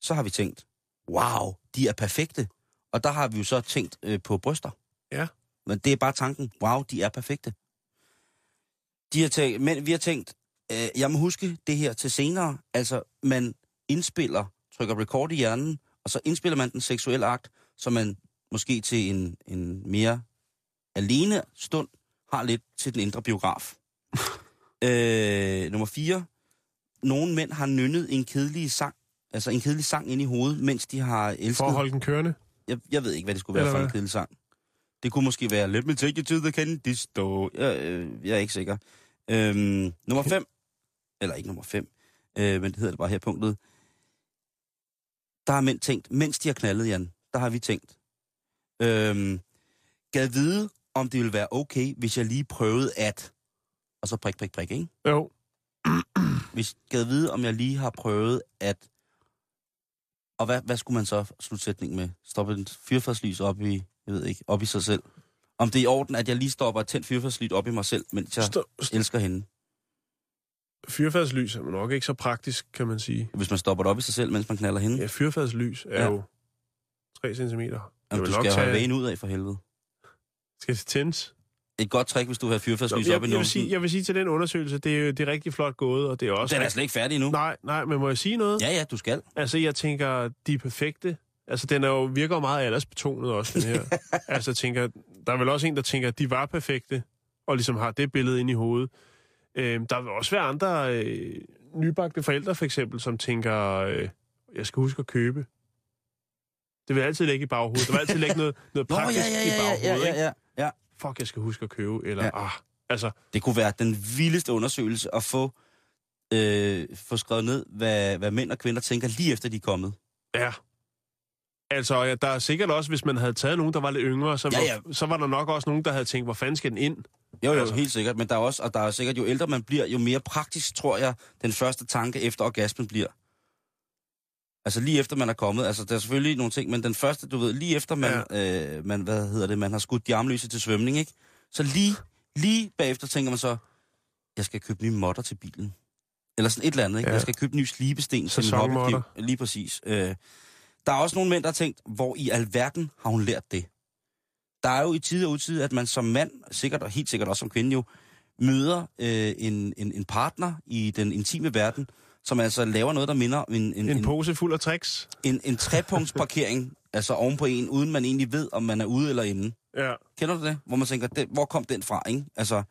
Så har vi tænkt, wow, de er perfekte. Og der har vi jo så tænkt øh, på bryster. Ja. Men det er bare tanken, wow, de er perfekte. De har tænkt, men vi har tænkt, øh, jeg må huske det her til senere. Altså, man indspiller, trykker record i hjernen, og så indspiller man den seksuelle akt, så man måske til en, en mere alene stund har lidt til den indre biograf. <laughs> øh, nummer 4. Nogle mænd har nynnet en kedelig sang, altså en kedelig sang ind i hovedet, mens de har elsket. For at holde den kørende? Jeg, jeg ved ikke, hvad det skulle være Eller for en kedelig sang. Det kunne måske være Let me take you to the candy store. Jeg, øh, jeg er ikke sikker. Øhm, nummer 5. Eller ikke nummer 5. Øh, men det hedder det bare her punktet. Der har mænd tænkt, mens de har knaldet, Jan, der har vi tænkt. Øhm, gad vide, om det ville være okay, hvis jeg lige prøvede at... Og så prik, prik, prik, ikke? Jo. <clears throat> Hvis gad vide, om jeg lige har prøvet at... Og hvad, hvad skulle man så slutte sætningen med? Stoppe et fyrfadslys op i, jeg ved ikke, op i sig selv? Om det er i orden, at jeg lige stopper et tændt fyrfadslys op i mig selv, mens jeg Stå, st- elsker hende? fyrfadslys er nok ikke så praktisk, kan man sige. Hvis man stopper det op i sig selv, mens man knaller hende? Ja, fyrfadslys er Ja. jo 3 cm. Jamen, du skal tage- vægen ud af for helvede. Skal det tændes? Et godt trick, hvis du har fyrfadslys jeg, op i jeg, vil sige, jeg vil sige til den undersøgelse, det er, det er rigtig flot gået, og det er også... Den er slet ikke færdig endnu. Nej, nej, men må jeg sige noget? Ja, ja, du skal. Altså, jeg tænker, de er perfekte. Altså, den er jo, virker jo meget aldersbetonet også, den her. <laughs> altså, jeg tænker, der er vel også en, der tænker, at de var perfekte, og ligesom har det billede ind i hovedet. Øhm, der vil også være andre øh, nybagte forældre, for eksempel, som tænker, øh, jeg skal huske at købe. Det vil altid ligge i baghovedet. Der vil altid ligge noget, <laughs> noget Nå, ja, praktisk ja, i ja, ja, baghovedet, ja, ikke? ja, ja. Fuck, jeg skal huske at købe, eller Ja. ah, altså, Det kunne være den vildeste undersøgelse at få, øh, få skrevet ned, hvad, hvad mænd og kvinder tænker lige efter de er kommet. Ja. Altså, ja, der er sikkert også, hvis man havde taget nogen, der var lidt yngre, så, Ja, var, ja. så var der nok også nogen, der havde tænkt, hvor fanden skal den ind? Jo, jo, Altså. helt sikkert. Men der er også, og der er sikkert, jo ældre man bliver, jo mere praktisk, tror jeg, den første tanke efter orgasmen bliver. Altså lige efter man er kommet, altså der er selvfølgelig nogle ting, men den første, du ved, lige efter man, ja. øh, man hvad hedder det, man har skudt de armløse til svømning, ikke? Så lige, lige bagefter tænker man så, jeg skal købe nye modder til bilen. Eller sådan et eller andet, ikke? Ja. Jeg skal købe nye slibesten til min hobbykniv. Lige præcis. Øh, der er også nogle mænd, der har tænkt, hvor i alverden har hun lært det? Der er jo i tid og utid, at man som mand, sikkert og helt sikkert også som kvinde jo, møder øh, en, en, en partner i den intime verden, som altså laver noget, der minder om en, en, En pose fuld af tricks? en, en trepunktsparkering, <laughs> altså oven på en, uden man egentlig ved, om man er ude eller inde. Ja. Kender du det? Hvor man tænker, det, hvor kom den fra, ikke? Altså,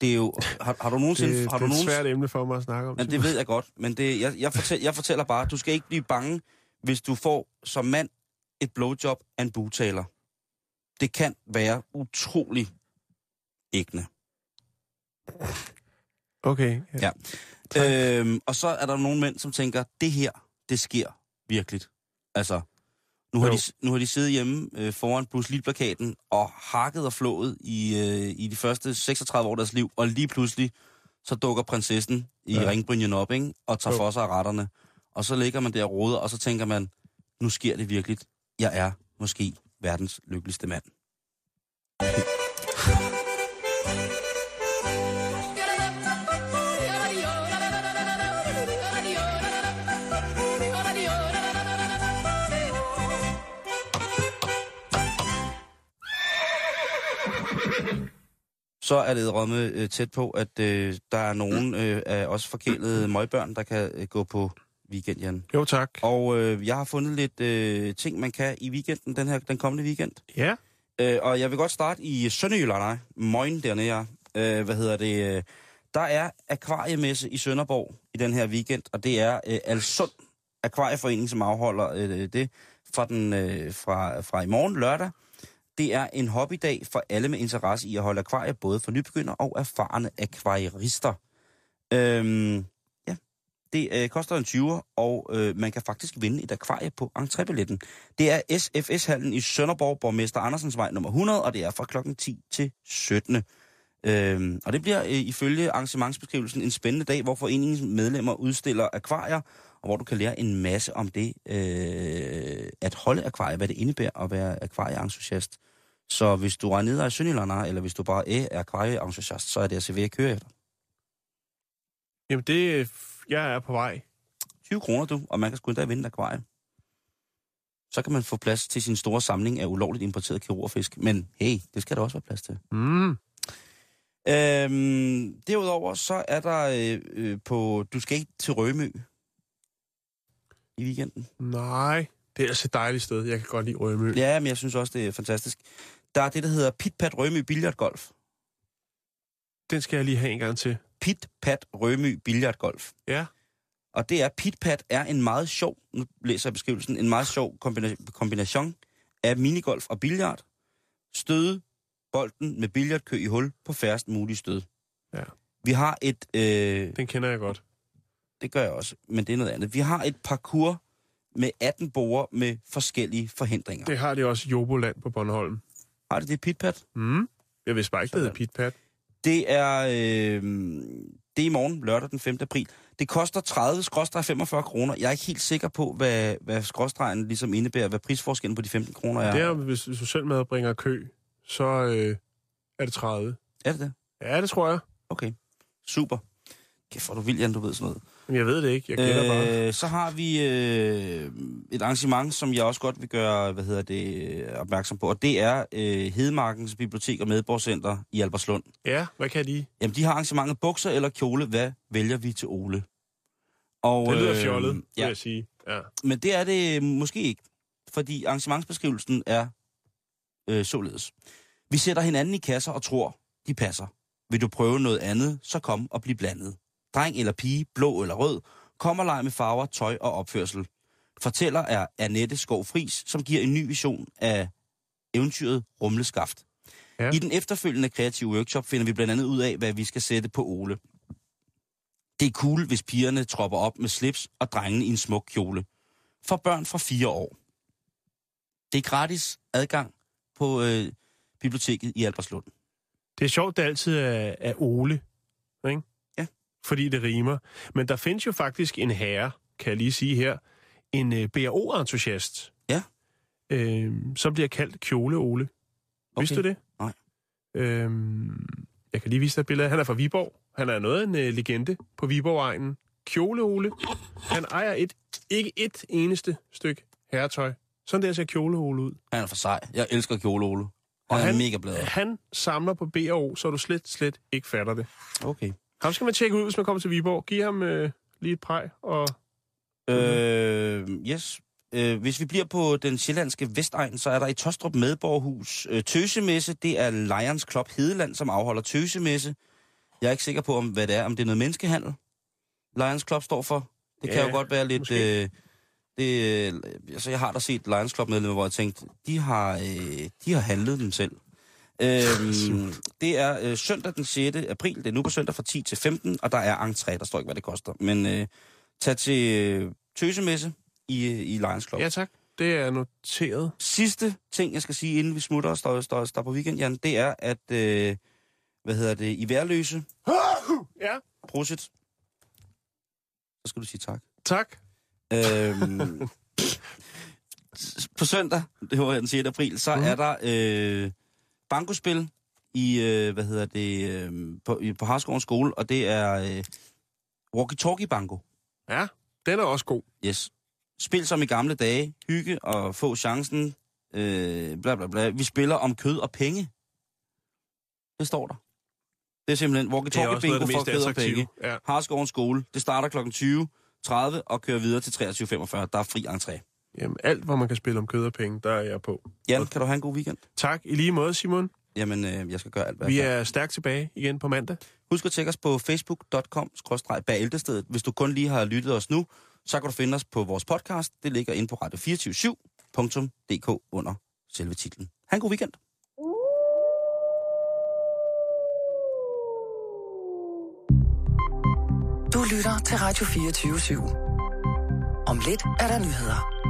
det er jo... Har, har du nogensinde... Det, har det du er et nogensinde, svært emne for mig at snakke om. men det ved jeg godt, men det, jeg, jeg, fortæl, jeg fortæller bare, du skal ikke blive bange, hvis du får som mand et blowjob af en bugtaler. Det kan være utrolig ægne. Okay. Ja. Øhm, og så er der nogle mænd, som tænker, det her, det sker virkelig. Altså, nu har, Jo. de, nu har de siddet hjemme øh, foran Bruce Lee-plakaten og hakket og flået i, øh, i de første 36 år af deres liv, og lige pludselig, så dukker prinsessen i Ja. ja. ringbrynjen op, ikke? og tager Jo. for sig af retterne. Og så ligger man der og roder, og så tænker man, nu sker det virkelig. Jeg er måske verdens lykkeligste mand. Så er det rømme øh, tæt på, at øh, der er nogen øh, af os forkælede møgbørn, der kan øh, gå på weekend, Jan. Jo, tak. Og øh, jeg har fundet lidt øh, ting, man kan i weekenden, den her den kommende weekend. Ja. Øh, og jeg vil godt starte i Sønderjylland, nej. Møgen dernede, ja. øh, Hvad hedder det? øh, Der er akvariemesse i Sønderborg i den her weekend, og det er øh, Alsund Akvarieforening, som afholder øh, det fra, den, øh, fra, fra i morgen lørdag. Det er en hobbydag for alle med interesse i at holde akvarier, både for nybegynder og erfarne akvarierister. Øhm, det øh, koster en 20'er, og øh, man kan faktisk vinde et akvarie på entrébilletten. Det er SFS-hallen i Sønderborg, Borgmester Andersens vej nummer 100, og det er fra klokken 10 til 17. Øhm, og det bliver øh, ifølge arrangementsbeskrivelsen en spændende dag, hvor foreningens medlemmer udstiller akvarier, og hvor du kan lære en masse om det øh, at holde akvarier, hvad det indebærer at være akvarieentusiast. Så hvis du er nede i Sønderjylland, eller hvis du bare er akvarieentusiast, så er det altså ved at køre efter. Jamen, det... Jeg er på vej. 20 kroner, du, og man kan sgu endda vinde et akvarie. Så kan man få plads til sin store samling af ulovligt importeret kirurgfisk. Men hey, det skal der også være plads til. Mm. Øhm, derudover så er der øh, øh, på... Du skal ikke til Rømø i weekenden. Nej, det er altså et dejligt sted. Jeg kan godt lide Rømø. Ja, men jeg synes også, det er fantastisk. Der er det, der hedder Pit Pat Rømø Billiardgolf. Den skal jeg lige have en gang til. Pit Pat Rømø Billiardgolf. Ja. Og det er, Pit Pat er en meget sjov, nu læser jeg beskrivelsen, en meget sjov kombina- kombination af minigolf og billard. Støde bolden med billiardkø i hul på færrest mulige stød. Ja. Vi har et, øh, Den kender jeg godt. det gør jeg også, men det er noget andet. Vi har et parcours med 18 borer med forskellige forhindringer. Det har de også i Joboland på Bornholm. Har det det, Pit Pat? Mm. Jeg vidste bare ikke, det hedder Pit Pat. Det er, øh, det er i morgen, lørdag den 5. april. Det koster 30 skråstreg 45 kroner. Jeg er ikke helt sikker på, hvad, hvad skråstregen ligesom indebærer, hvad prisforskellen på de 15 kroner er. Det er, hvis, hvis du selv medbringer kø, så øh, er det 30. Er det det? Ja, det tror jeg. Okay. Super. Kæft, hvor du vild, Jan, du ved sådan noget. Jeg ved det ikke. Jeg gætter øh... bare. Øh, så har vi øh, et arrangement, som jeg også godt vil gøre hvad hedder det, øh, opmærksom på, og det er øh, Hedemarkens Bibliotek og Medborgscenter i Alberslund. Ja, hvad kan de? Jamen, de har arrangementet bukser eller kjole. Hvad vælger vi til Ole? Og, Det lyder øh, fjollet, vil Ja, jeg sige. Ja. men det er det måske ikke, fordi arrangementsbeskrivelsen er øh, således. Vi sætter hinanden i kasser og tror, de passer. Vil du prøve noget andet, så kom og bliv blandet. Dreng eller pige, blå eller rød, kom og leg med farver, tøj og opførsel. Fortæller er Annette Skov Fris, som giver en ny vision af eventyret Rumleskaft. Ja. I den efterfølgende kreative workshop finder vi blandt andet ud af, hvad vi skal sætte på Ole. Det er cool, hvis pigerne tropper op med slips og drengene i en smuk kjole. For børn fra fire år. Det er gratis adgang på øh, biblioteket i Alberslund. Det er sjovt, det altid er, er Ole, ikke? Fordi det rimer. Men der findes jo faktisk en herre, kan jeg lige sige her, en øh, BRO-entusiast. Ja. Øh, som bliver kaldt Kjole Ole. Okay. Vidste du det? Nej. Øhm, jeg kan lige vise dig et billede. Han er fra Viborg. Han er noget af en øh, legende på Viborg-egnen. Kjole Ole. Han ejer et, ikke et eneste stykke herretøj. Sådan der ser Kjole Ole ud. Han er for sej. Jeg elsker kjole, Ole. Han, Og er han- mega bladet. Han samler på BRO, så du slet, slet ikke fatter det. Okay. Ham skal man tjekke ud, hvis man kommer til Viborg. Giv ham øh, lige et præg, og Øh, yes. Øh, hvis vi bliver på den sjællandske Vestegn, så er der i Tostrup Medborghus øh, Tøsemesse. Det er Lions Club Hedeland, som afholder Tøsemesse. Jeg er ikke sikker på, om hvad det er. Om det er noget menneskehandel, Lions Club står for. Det kan Ja, jo godt være lidt... måske. Øh, det, øh, altså, jeg har da set Lions Club medlemmer, hvor jeg tænkte, de har, øh, de har handlet dem selv. Øhm, <laughs> det er øh, søndag den 6. april. Det er nu på søndag fra 10 til 15, og der er entré. Der står ikke, hvad det koster. Men øh, tag til øh, Tøsemesse i, øh, i Lions Club. ja tak, det er noteret. Sidste ting, jeg skal sige, inden vi smutter og står, står, står på weekend, Jan, det er, at, øh, hvad hedder det, i værløse, <laughs> Ja, prosit, så skal du sige tak. tak. Øhm, <laughs> på søndag, det var den 6. april, så mm. er der øh, bankospil i, øh, hvad hedder det, øh, på, i, på Harskovens skole, og det er øh, walkie-talkie banko. Ja, den er også god. Yes. Spil som i gamle dage, hygge og få chancen, øh, bla bla bla. Vi spiller om kød og penge. Det står der. Det er simpelthen walkie-talkie bingo for kød og penge. Ja. Harskovens skole. Det starter kl. 20.30 og kører videre til 23.45. Der er fri entré. Jamen, alt, hvor man kan spille om kød og penge, der er jeg på. Jan, kan du have en god weekend? Tak. I lige måde, Simon. Jamen, øh, jeg skal gøre alt, hvad Vi er stærkt tilbage igen på mandag. Husk at tjekke os på facebook.com bæltestedet. Hvis du kun lige har lyttet os nu, så kan du finde os på vores podcast. Det ligger inde på radio247.dk under selve titlen. Ha' en god weekend. Du lytter til Radio 24 /7. Om lidt er der nyheder.